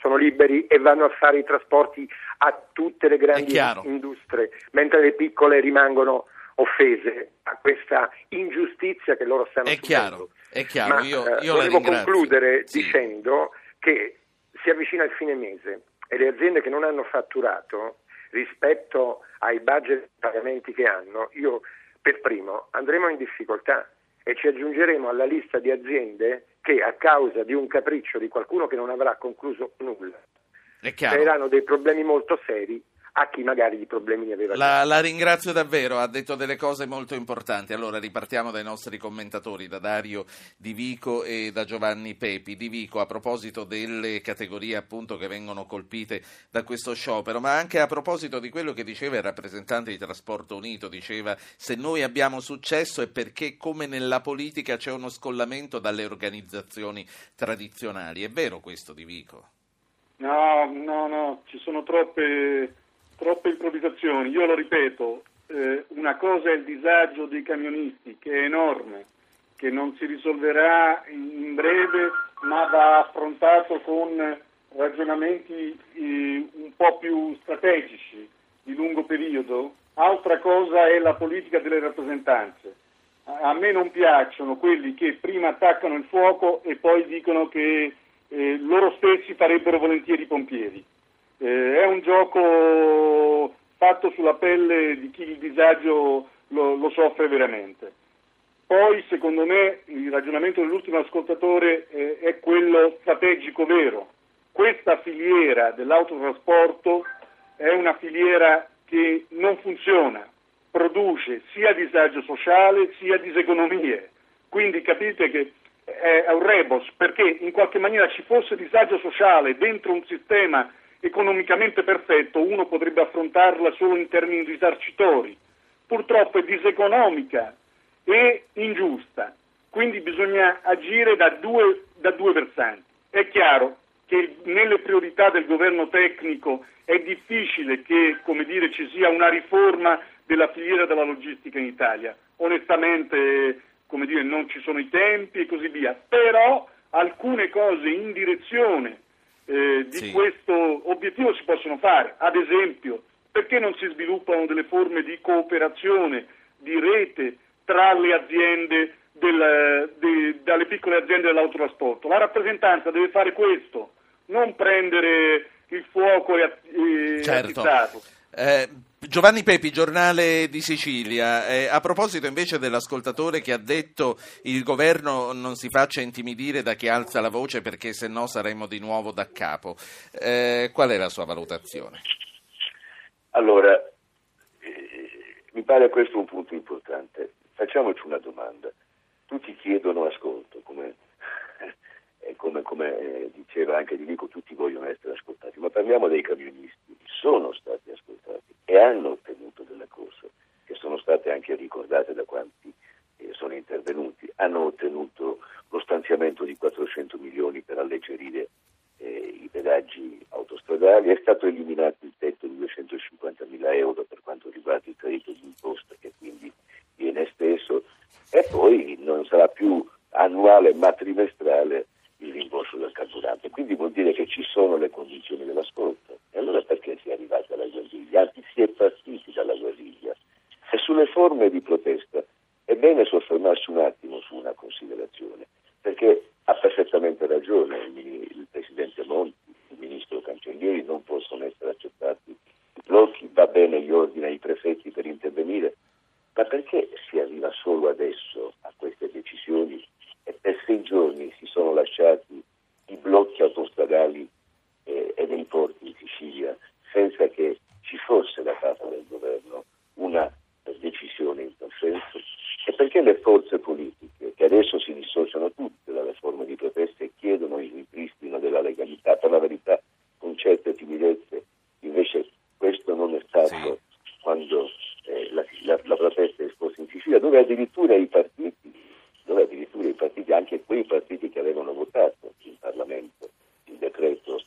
sono liberi e vanno a fare i trasporti a tutte le grandi industrie, mentre le piccole rimangono offese a questa ingiustizia che loro stanno È subendo. chiaro, è chiaro. Ma, io, eh, io volevo concludere Sì. dicendo che si avvicina il fine mese e le aziende che non hanno fatturato rispetto ai budget pagamenti che hanno, io per primo andremo in difficoltà e ci aggiungeremo alla lista di aziende che a causa di un capriccio di qualcuno che non avrà concluso nulla creeranno dei problemi molto seri a chi magari di problemi ne aveva già. La, la ringrazio davvero, ha detto delle cose molto importanti. Allora ripartiamo dai nostri commentatori, da Dario Di Vico e da Giovanni Pepi. Di Vico, a proposito delle categorie appunto che vengono colpite da questo sciopero, ma anche a proposito di quello che diceva il rappresentante di Trasporto Unito, diceva se noi abbiamo successo è perché come nella politica c'è uno scollamento dalle organizzazioni tradizionali. È vero questo Di Vico? No, no, no, ci sono troppe, troppe improvvisazioni. Io lo ripeto, eh, una cosa è il disagio dei camionisti, che è enorme, che non si risolverà in breve, ma va affrontato con ragionamenti eh, un po' più strategici, di lungo periodo. Altra cosa è la politica delle rappresentanze. A a me non piacciono quelli che prima attaccano il fuoco e poi dicono che eh, loro stessi farebbero volentieri i pompieri. Eh, è un gioco fatto sulla pelle di chi il disagio lo, lo soffre veramente. Poi, secondo me, il ragionamento dell'ultimo ascoltatore eh, è quello strategico vero. Questa filiera dell'autotrasporto è una filiera che non funziona, produce sia disagio sociale sia diseconomie. Quindi capite che è un rebus perché in qualche maniera ci fosse disagio sociale dentro un sistema economicamente perfetto, uno potrebbe affrontarla solo in termini risarcitori. Purtroppo è diseconomica e ingiusta, quindi bisogna agire da due, da due versanti. È chiaro che nelle priorità del governo tecnico è difficile che dire, ci sia una riforma della filiera della logistica in Italia. Onestamente dire, non ci sono i tempi e così via, però alcune cose in direzione eh, di sì. questo obiettivo si possono fare. Ad esempio, perché non si sviluppano delle forme di cooperazione, di rete tra le aziende del, de, dalle piccole aziende dell'autotrasporto? La rappresentanza deve fare questo, non prendere il fuoco e, e certo. Eh, Giovanni Pepi, giornale di Sicilia, eh, a proposito invece dell'ascoltatore che ha detto il governo non si faccia intimidire da chi alza la voce perché se no saremmo di nuovo da capo, eh, qual è la sua valutazione? Allora, eh, mi pare questo un punto importante. Facciamoci una domanda. Tutti chiedono ascolto, come come, come eh, diceva anche Di Vico, tutti vogliono essere ascoltati, ma parliamo dei camionisti, sono stati ascoltati e hanno ottenuto delle cose che sono state anche ricordate da quanti eh, sono intervenuti, hanno ottenuto lo stanziamento di 400 milioni per alleggerire eh, i pedaggi autostradali, è stato eliminato il tetto di 250 mila euro per quanto riguarda il credito di imposta che quindi viene esteso. E poi non sarà più annuale ma trimestrale il rimborso del carburante. Quindi vuol dire che ci sono le condizioni dell'ascolto. E allora perché si è arrivati alla guerriglia? Anzi, si è partiti dalla guerriglia. E sulle forme di protesta è bene soffermarsi un attimo su una considerazione, perché ha perfettamente ragione il, Presidente Monti, il Ministro Cancellieri, non possono essere accettati i blocchi, va bene gli ordini ai prefetti per intervenire, ma perché si arriva solo adesso a queste decisioni e per sei giorni si sono lasciati i blocchi autostradali eh, e dei porti in Sicilia senza che ci fosse da parte del governo una decisione in tal senso e perché le forze politiche che adesso si dissociano tutte dalle forme di protesta e chiedono il ripristino della legalità per la verità con certe timidezze invece questo non è stato sì. quando eh, la, la, la protesta è esposta in Sicilia dove addirittura i partiti dove addirittura i partiti, anche quei partiti che avevano votato in Parlamento il decreto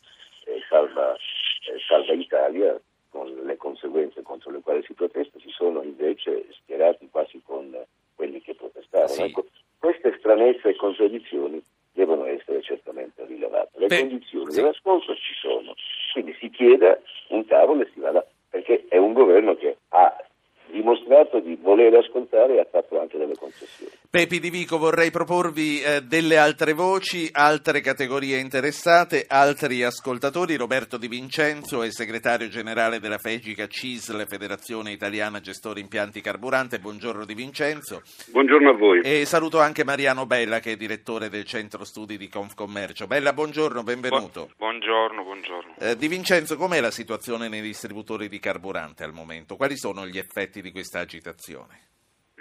eh, salva, eh, salva Italia, con le conseguenze contro le quali si protesta, si sono invece schierati quasi con quelli che protestarono. Sì. Ecco, queste stranezze e contraddizioni devono essere certamente rilevate. Le Beh, condizioni sì. dell'ascolto ci sono, quindi si chieda un tavolo e si vada, perché è un governo che ha dimostrato di voler ascoltare e ha fatto anche delle concessioni. Pepi Di Vico, vorrei proporvi eh, delle altre voci, altre categorie interessate, altri ascoltatori. Roberto Di Vincenzo è segretario generale della FEGICA CISL, Federazione Italiana Gestori Impianti Carburante. Buongiorno Di Vincenzo. Buongiorno a voi. E saluto anche Mariano Bella che è direttore del Centro Studi di Confcommercio. Bella, buongiorno, benvenuto. Bu- buongiorno, buongiorno. Eh, di Vincenzo, com'è la situazione nei distributori di carburante al momento? Quali sono gli effetti di questa agitazione?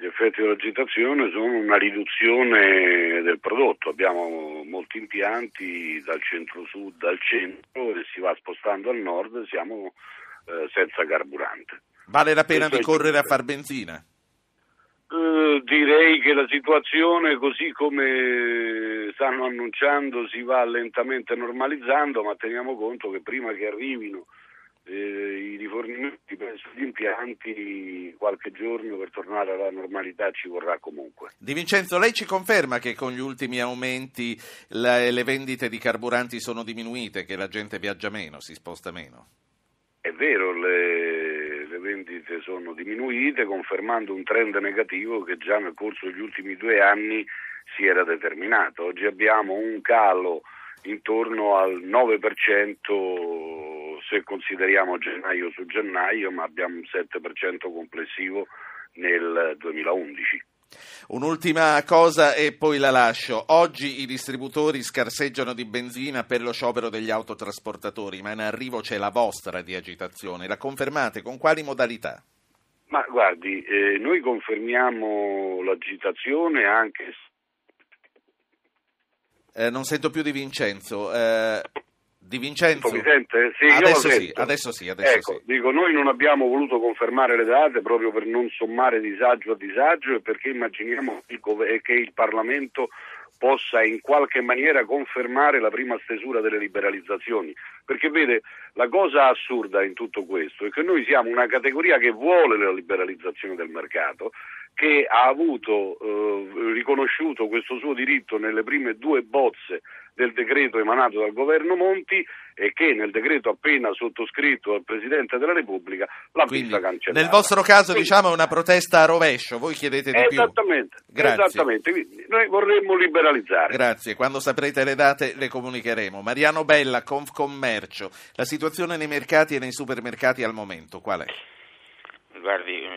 Gli effetti dell'agitazione sono una riduzione del prodotto, abbiamo molti impianti dal centro-sud al centro e si va spostando al nord, siamo eh, senza carburante. Vale la pena di correre a far benzina? Uh, direi che la situazione così come stanno annunciando si va lentamente normalizzando, ma teniamo conto che prima che arrivino eh, i rifornimenti presso gli impianti qualche giorno per tornare alla normalità ci vorrà comunque. Di Vincenzo, lei ci conferma che con gli ultimi aumenti la, le vendite di carburanti sono diminuite, che la gente viaggia meno, si sposta meno? È vero, le, le vendite sono diminuite confermando un trend negativo che già nel corso degli ultimi due anni si era determinato. Oggi abbiamo un calo intorno al 9% se consideriamo gennaio su gennaio, ma abbiamo un 7% complessivo nel 2011. Un'ultima cosa e poi la lascio. Oggi i distributori scarseggiano di benzina per lo sciopero degli autotrasportatori, ma in arrivo c'è la vostra di agitazione. La confermate con quali modalità? Ma guardi, eh, noi confermiamo l'agitazione anche. Eh, non sento più di Vincenzo. Eh, di Vincenzo? Mi sente? Sì, adesso, sì adesso sì, adesso ecco, sì. Dico, noi non abbiamo voluto confermare le date proprio per non sommare disagio a disagio e perché immaginiamo che il Parlamento possa in qualche maniera confermare la prima stesura delle liberalizzazioni. Perché vede, la cosa assurda in tutto questo è che noi siamo una categoria che vuole la liberalizzazione del mercato, che ha avuto eh, riconosciuto questo suo diritto nelle prime due bozze del decreto emanato dal governo Monti e che nel decreto appena sottoscritto dal Presidente della Repubblica l'ha Quindi, vista cancellata. Nel vostro caso Quindi, diciamo è una protesta a rovescio, voi chiedete di esattamente, più. Grazie. Esattamente, Quindi, noi vorremmo liberalizzare. Grazie, quando saprete le date le comunicheremo. Mariano Bella, Confcommercio, la situazione nei mercati e nei supermercati al momento qual è? Guardi,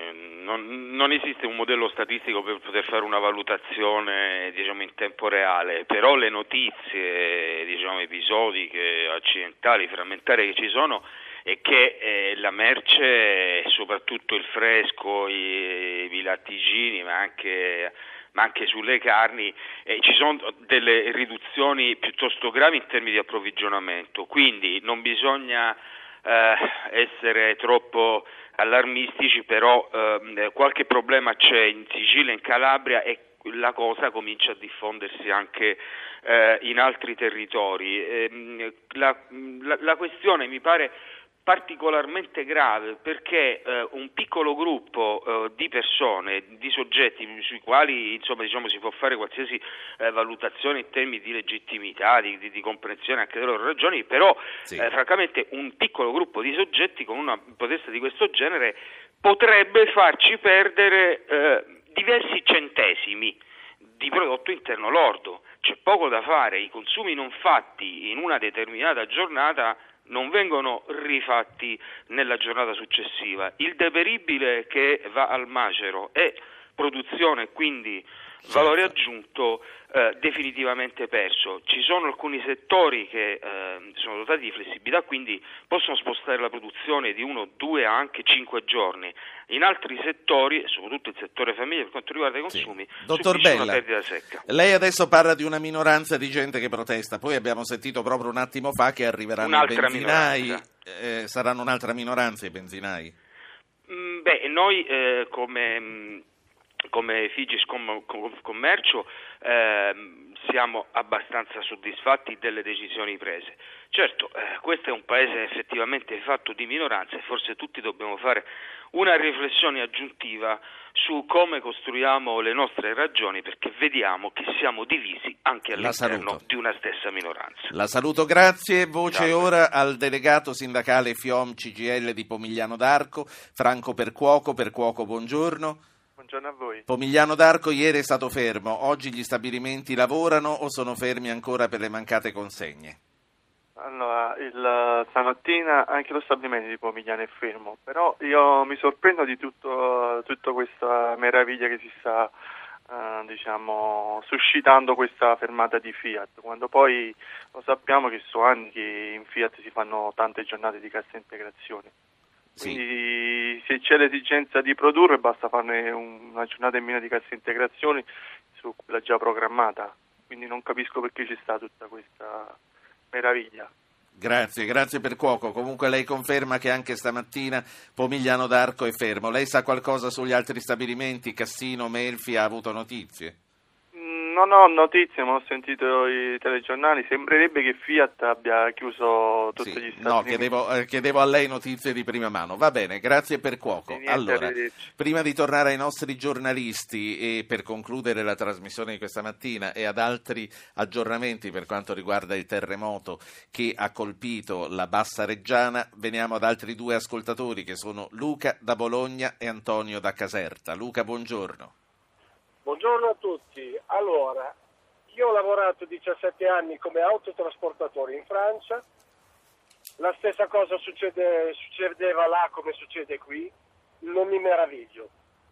non, non, esiste un modello statistico per poter fare una valutazione diciamo, in tempo reale, però le notizie diciamo, episodiche, accidentali, frammentarie che ci sono è che eh, la merce, soprattutto il fresco, i, i latticini, ma anche ma anche sulle carni, eh, ci sono delle riduzioni piuttosto gravi in termini di approvvigionamento, quindi non bisogna eh, essere troppo allarmistici, però ehm, qualche problema c'è in Sicilia in Calabria e la cosa comincia a diffondersi anche eh, in altri territori. Eh, la, la, la, questione mi pare particolarmente grave perché eh, un piccolo gruppo eh, di persone, di soggetti sui quali insomma, diciamo, si può fare qualsiasi eh, valutazione in termini di legittimità, di, di, di, comprensione anche delle loro ragioni, però sì. Eh, francamente un piccolo gruppo di soggetti con una protesta di questo genere potrebbe farci perdere eh, diversi centesimi di prodotto interno lordo. C'è poco da fare, i consumi non fatti in una determinata giornata non vengono rifatti nella giornata successiva. Il deperibile che va al macero è produzione, quindi. Valore aggiunto eh, definitivamente perso. Ci sono alcuni settori che eh, sono dotati di flessibilità, quindi possono spostare la produzione di uno, due, anche cinque giorni. In altri settori, soprattutto il settore famiglia per quanto riguarda i consumi, sì. Dottor Bella, una perdita secca. Lei adesso parla di una minoranza di gente che protesta, poi abbiamo sentito proprio un attimo fa che arriveranno i benzinai, eh, saranno un'altra minoranza i benzinai. Mm, beh, noi eh, come mm, come Figis Commercio eh, siamo abbastanza soddisfatti delle decisioni prese. Certo, eh, questo è un paese effettivamente fatto di minoranze e forse tutti dobbiamo fare una riflessione aggiuntiva su come costruiamo le nostre ragioni perché vediamo che siamo divisi anche all'interno di una stessa minoranza. La saluto, grazie. Voce Ciao. ora al delegato sindacale FIOM CGL di Pomigliano d'Arco, Franco Percuoco. Percuoco, buongiorno. Buongiorno a voi. Pomigliano d'Arco ieri è stato fermo, oggi gli stabilimenti lavorano o sono fermi ancora per le mancate consegne? Allora, il, stamattina anche lo stabilimento di Pomigliano è fermo, però io mi sorprendo di tutto, tutta questa meraviglia che si sta eh, diciamo, suscitando questa fermata di Fiat, quando poi lo sappiamo che sono anni che in Fiat si fanno tante giornate di cassa integrazione. Quindi sì. se c'è l'esigenza di produrre basta farne una giornata in meno di cassa integrazione su quella già programmata. Quindi non capisco perché ci sta tutta questa meraviglia. Grazie, grazie per cuoco. Comunque lei conferma che anche stamattina Pomigliano d'Arco è fermo. Lei sa qualcosa sugli altri stabilimenti? Cassino, Melfi, ha avuto notizie? Non ho notizie, ma ho sentito i telegiornali. Sembrerebbe che Fiat abbia chiuso tutti sì, gli stati No, chiedevo, eh, chiedevo, a lei notizie di prima mano. Va bene, grazie per cuoco. Sì, allora, prima di tornare ai nostri giornalisti e per concludere la trasmissione di questa mattina e ad altri aggiornamenti per quanto riguarda il terremoto che ha colpito la Bassa Reggiana, veniamo ad altri due ascoltatori che sono Luca da Bologna e Antonio da Caserta. Luca, buongiorno. Buongiorno a tutti. Allora, io ho lavorato 17 anni come autotrasportatore in Francia, la stessa cosa succede, succedeva là come succede qui, non mi meraviglio.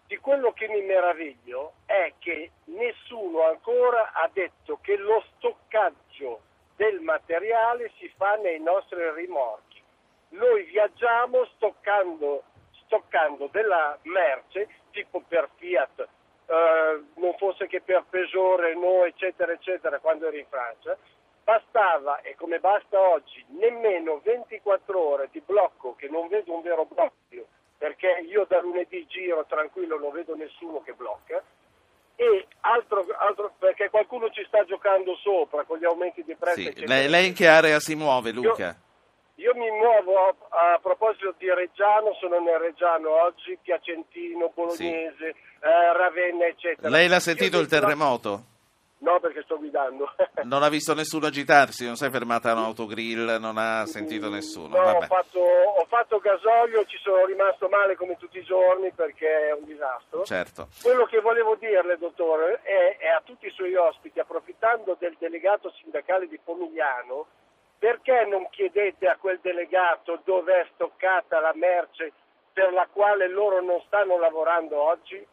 Di quello che mi meraviglio è che nessuno ancora ha detto che lo stoccaggio del materiale si fa nei nostri rimorchi. Noi viaggiamo stoccando, stoccando della merce, tipo per Fiat, eh, non fosse che per Peugeot, Renault, eccetera, eccetera, quando ero in Francia, bastava, e come basta oggi, nemmeno 24 ore di blocco, che non vedo un vero blocco, perché io da lunedì giro tranquillo, non vedo nessuno che blocca, e altro, altro perché qualcuno ci sta giocando sopra con gli aumenti di prezzi. Sì. Lei, lei in che area si muove, Luca? Io mi muovo a, a proposito di Reggiano, sono nel Reggiano oggi, Piacentino, Bolognese, eh, Ravenna, eccetera. Lei l'ha sentito Io il terremoto? No, perché sto guidando. Non ha visto nessuno agitarsi, non si è fermata a un autogrill, non ha sentito nessuno. No, ho fatto, ho fatto gasolio, ci sono rimasto male come tutti i giorni perché è un disastro. Certo. Quello che volevo dirle, dottore, è, è a tutti i suoi ospiti, approfittando del delegato sindacale di Pomigliano, perché non chiedete a quel delegato dove è stoccata la merce per la quale loro non stanno lavorando oggi?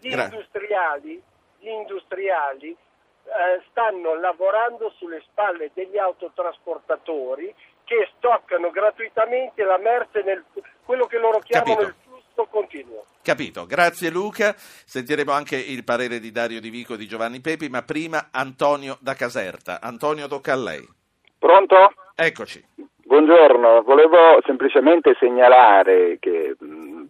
Gli Gra- industriali, gli industriali eh, stanno lavorando sulle spalle degli autotrasportatori che stoccano gratuitamente la merce nel quello che loro chiamano Capito. il flusso continuo. Capito, grazie Luca. Sentiremo anche il parere di Dario Di Vico e di Giovanni Pepi, ma prima Antonio da Caserta. Antonio, tocca a lei. Pronto? Eccoci. Buongiorno, volevo semplicemente segnalare che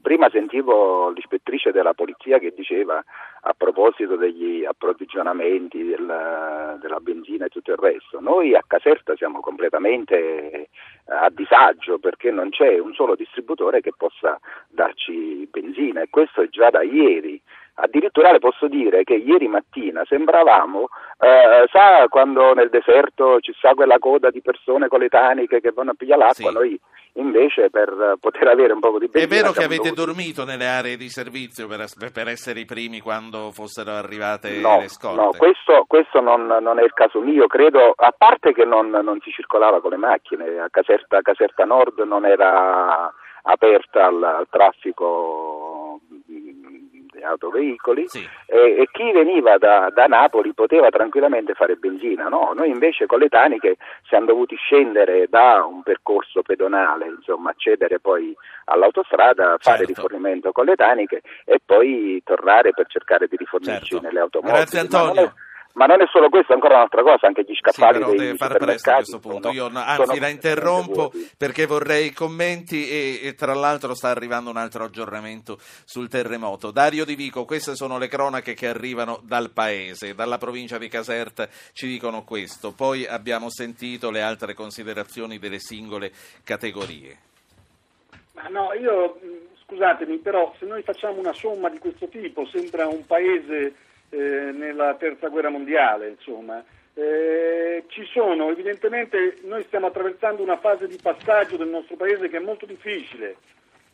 prima sentivo l'ispettrice della polizia che diceva a proposito degli approvvigionamenti del- della benzina e tutto il resto, noi a Caserta siamo completamente eh, a disagio perché non c'è un solo distributore che possa darci benzina e questo è già da ieri. Addirittura le posso dire che ieri mattina sembravamo, eh, sa quando nel deserto ci sta quella coda di persone con le taniche che vanno a pigliare l'acqua, Sì. noi invece per eh, poter avere un po' di È benzina vero che avete dovuti- dormito nelle aree di servizio per, per essere i primi quando fossero arrivate No, le scorte? no, questo, questo non, non è il caso mio, credo, a parte che non, non si circolava con le macchine, a Caserta, Caserta Nord non era aperta al, al traffico autoveicoli Sì. e, e chi veniva da, da Napoli poteva tranquillamente fare benzina, no? Noi invece con le taniche siamo dovuti scendere da un percorso pedonale, insomma accedere poi all'autostrada, fare Certo. rifornimento con le taniche e poi tornare per cercare di rifornirci Certo. nelle automobili. Grazie, Antonio. È- Ma non è solo questo, ancora un'altra cosa, anche gli Sì, scaffali però dei deve far presto a questo punto. sono- Io anzi la interrompo perché vorrei i commenti e, e tra l'altro sta arrivando un altro aggiornamento sul terremoto. Dario Di Vico, queste sono le cronache che arrivano dal paese, dalla provincia di Caserta ci dicono questo. Poi abbiamo sentito le altre considerazioni delle singole categorie. Ma no, io mh, scusatemi, però se noi facciamo una somma di questo tipo sembra un paese eh, nella terza guerra mondiale, insomma. Eh, ci sono, evidentemente noi stiamo attraversando una fase di passaggio del nostro paese che è molto difficile.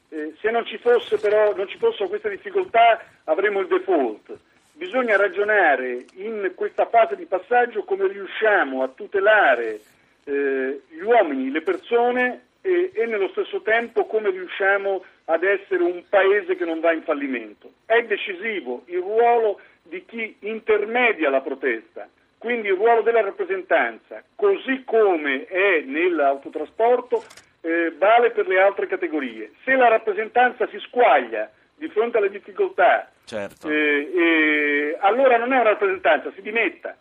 Eh, se non ci però, non ci fossero queste difficoltà avremo il default. Bisogna ragionare in questa fase di passaggio come riusciamo a tutelare eh, gli uomini, le persone e, e nello stesso tempo come riusciamo ad essere un paese che non va in fallimento. È decisivo il ruolo di chi intermedia la protesta, quindi il ruolo della rappresentanza, così come è nell'autotrasporto, eh, vale per le altre categorie. Se la rappresentanza si squaglia di fronte alle difficoltà, Certo. eh, eh, allora non è una rappresentanza, si dimetta.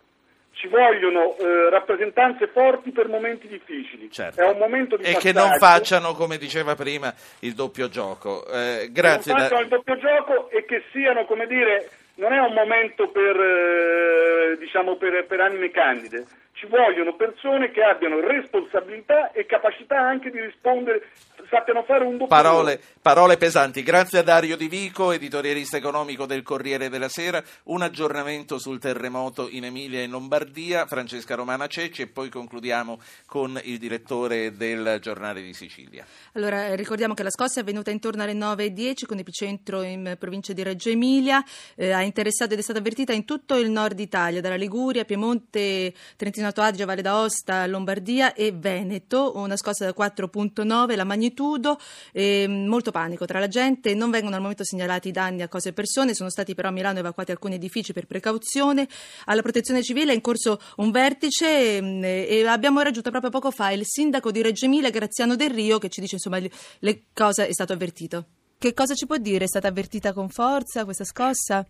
Ci vogliono eh, rappresentanze forti per momenti difficili. Certo. È un momento di E che non facciano, come diceva prima, il doppio gioco. Eh, grazie. non da- facciano il doppio gioco e che siano, come dire, non è un momento per, eh, diciamo, per, per anime candide. Ci vogliono persone che abbiano responsabilità e capacità anche di rispondere sappiano fare un buon Parole, parole pesanti. Grazie a Dario Di Vico, editorialista economico del Corriere della Sera. Un aggiornamento sul terremoto in Emilia e in Lombardia. Francesca Romana Cecci e poi concludiamo con il direttore del Giornale di Sicilia. Allora, eh, ricordiamo che la scossa è avvenuta intorno alle 9.10 con epicentro in provincia di Reggio Emilia. Eh, ha interessato ed è stata avvertita in tutto il nord Italia, dalla Liguria, Piemonte, Trentino Alto Adige, Valle d'Aosta, Lombardia e Veneto. Una scossa da 4.9, la magnitudo. Eh, molto panico tra la gente. Non vengono al momento segnalati danni a cose e persone. Sono stati però a Milano evacuati alcuni edifici per precauzione. Alla protezione civile è in corso un vertice mh, e abbiamo raggiunto proprio poco fa il sindaco di Reggio Emilia, Graziano Del Rio, che ci dice insomma le, cosa è stato avvertito. Che cosa ci può dire? È stata avvertita con forza questa scossa?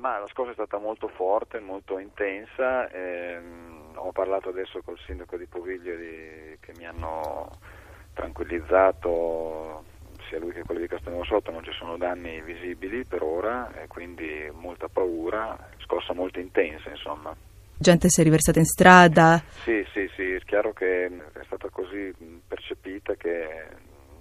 Ma la scossa è stata molto forte, molto intensa. ehm, ho parlato adesso col sindaco di Poviglio di- che mi hanno tranquillizzato, sia lui che quelli di Castelnuovo Sotto, non ci sono danni visibili per ora e quindi molta paura, scossa molto intensa insomma. Gente si è riversata in strada. Sì, sì, sì, è chiaro che è stata così percepita che,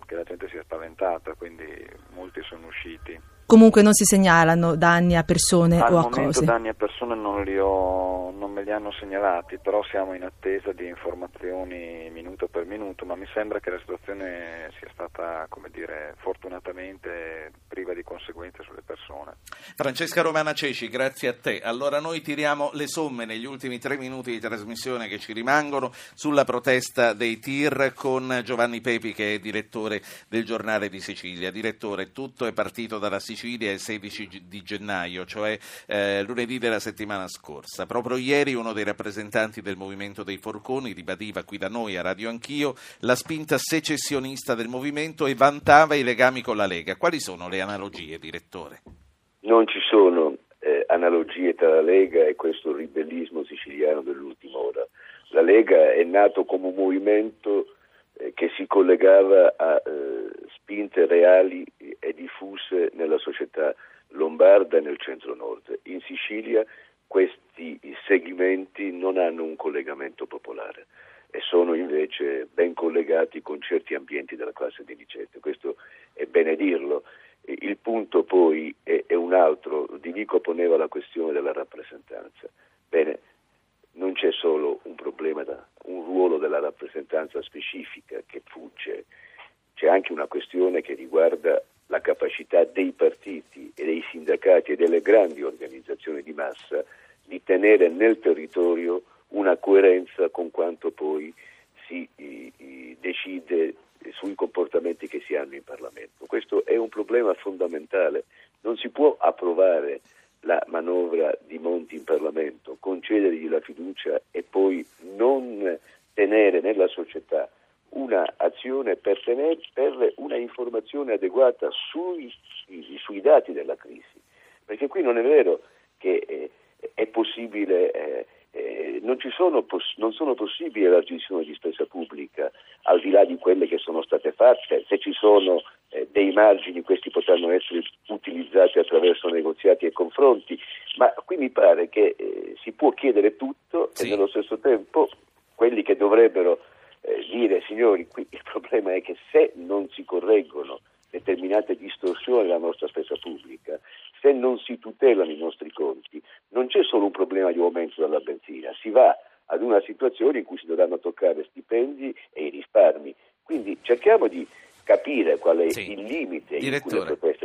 che la gente si è spaventata, quindi molti sono usciti. Comunque non si segnalano danni a persone Al o a momento cose. danni a persone non, li ho, non me li hanno segnalati, però siamo in attesa di informazioni minuto per minuto, ma mi sembra che la situazione sia stata, come dire, fortunatamente priva di conseguenze sulle persone. Francesca Romana Ceci, grazie a te. Allora noi tiriamo le somme negli ultimi tre minuti di trasmissione che ci rimangono sulla protesta dei TIR con Giovanni Pepi che è direttore del giornale di Sicilia. Direttore, tutto è partito dalla Sicilia il 16 gi- di gennaio, cioè eh, lunedì della settimana scorsa. Proprio ieri uno dei rappresentanti del Movimento dei Forconi ribadiva qui da noi a Radio Anch'io la spinta secessionista del movimento e vantava i legami con la Lega. Quali sono le analogie, direttore? Non ci sono eh, analogie tra la Lega e questo ribellismo siciliano dell'ultima ora. La Lega è nato come un movimento eh, che si collegava a eh, spinte reali diffuse nella società lombarda e nel centro-nord. In Sicilia questi segmenti non hanno un collegamento popolare e sono invece ben collegati con certi ambienti della classe dirigente. Questo è bene dirlo. Il punto poi è, è un altro. Di Vico poneva la questione della rappresentanza. Bene, non c'è solo un problema, da, un ruolo della rappresentanza specifica che fugge, c'è anche una questione che riguarda la capacità dei partiti e dei sindacati e delle grandi organizzazioni di massa di tenere nel territorio una coerenza con quanto poi si i- i- decide sui comportamenti che si hanno in Parlamento. Questo è un problema fondamentale. Non si può approvare la manovra di Monti in Parlamento, concedergli la fiducia e poi non tenere nella società un'azione per, tener- per una informazione adeguata sui, sui dati della crisi. Perché qui non è vero che eh, è possibile, eh, eh, non, ci sono poss- non sono possibili elargizioni di spesa pubblica al di là di quelle che sono state fatte, se ci sono eh, dei margini questi potranno essere utilizzati attraverso negoziati e confronti, ma qui mi pare che eh, si può chiedere tutto Sì. e nello stesso tempo quelli che dovrebbero eh, dire signori qui il problema è che se non si correggono determinate distorsioni della nostra spesa pubblica, se non si tutelano i nostri conti, non c'è solo un problema di aumento della benzina, si va ad una situazione in cui si dovranno toccare stipendi e i risparmi. Quindi cerchiamo di capire qual è Sì. il limite in cui Direttore. le proteste.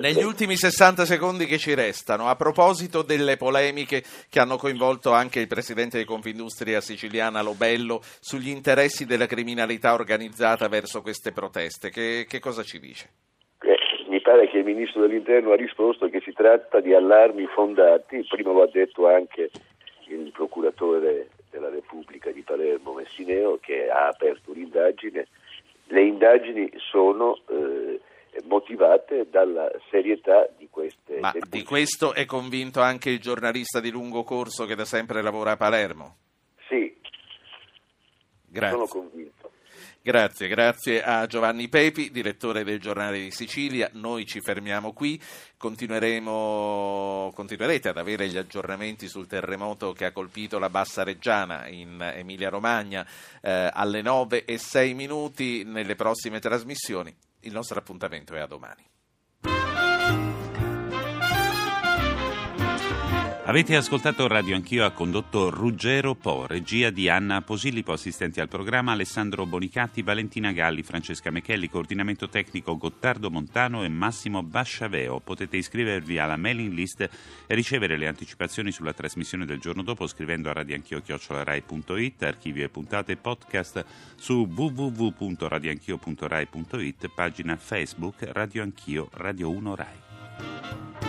Negli ultimi 60 secondi che ci restano, a proposito delle polemiche che hanno coinvolto anche il presidente di Confindustria siciliana Lobello sugli interessi della criminalità organizzata verso queste proteste, che, che cosa ci dice? Eh, mi pare che il ministro dell'interno ha risposto che si tratta di allarmi fondati, prima lo ha detto anche il procuratore della Repubblica di Palermo Messineo che ha aperto un'indagine. Le indagini sono eh, motivate dalla serietà di queste Ma di questo è convinto anche il giornalista di lungo corso che da sempre lavora a Palermo? Sì, Grazie. sono convinto. Grazie, grazie a Giovanni Pepi, direttore del Giornale di Sicilia. Noi ci fermiamo qui, continueremo, continuerete ad avere gli aggiornamenti sul terremoto che ha colpito la Bassa Reggiana in Emilia-Romagna eh, alle 9 e 6 minuti nelle prossime trasmissioni. Il nostro appuntamento è a domani. Avete ascoltato Radio Anch'io ha condotto Ruggero Po, regia di Anna Posillipo, assistenti al programma Alessandro Bonicatti, Valentina Galli, Francesca Mechelli, coordinamento tecnico Gottardo Montano e Massimo Basciaveo. Potete iscrivervi alla mailing list e ricevere le anticipazioni sulla trasmissione del giorno dopo scrivendo a radioanchio.rai.it, archivio e puntate podcast su www.radioanchio.rai.it, pagina Facebook Radio Anch'io, Radio 1 Rai.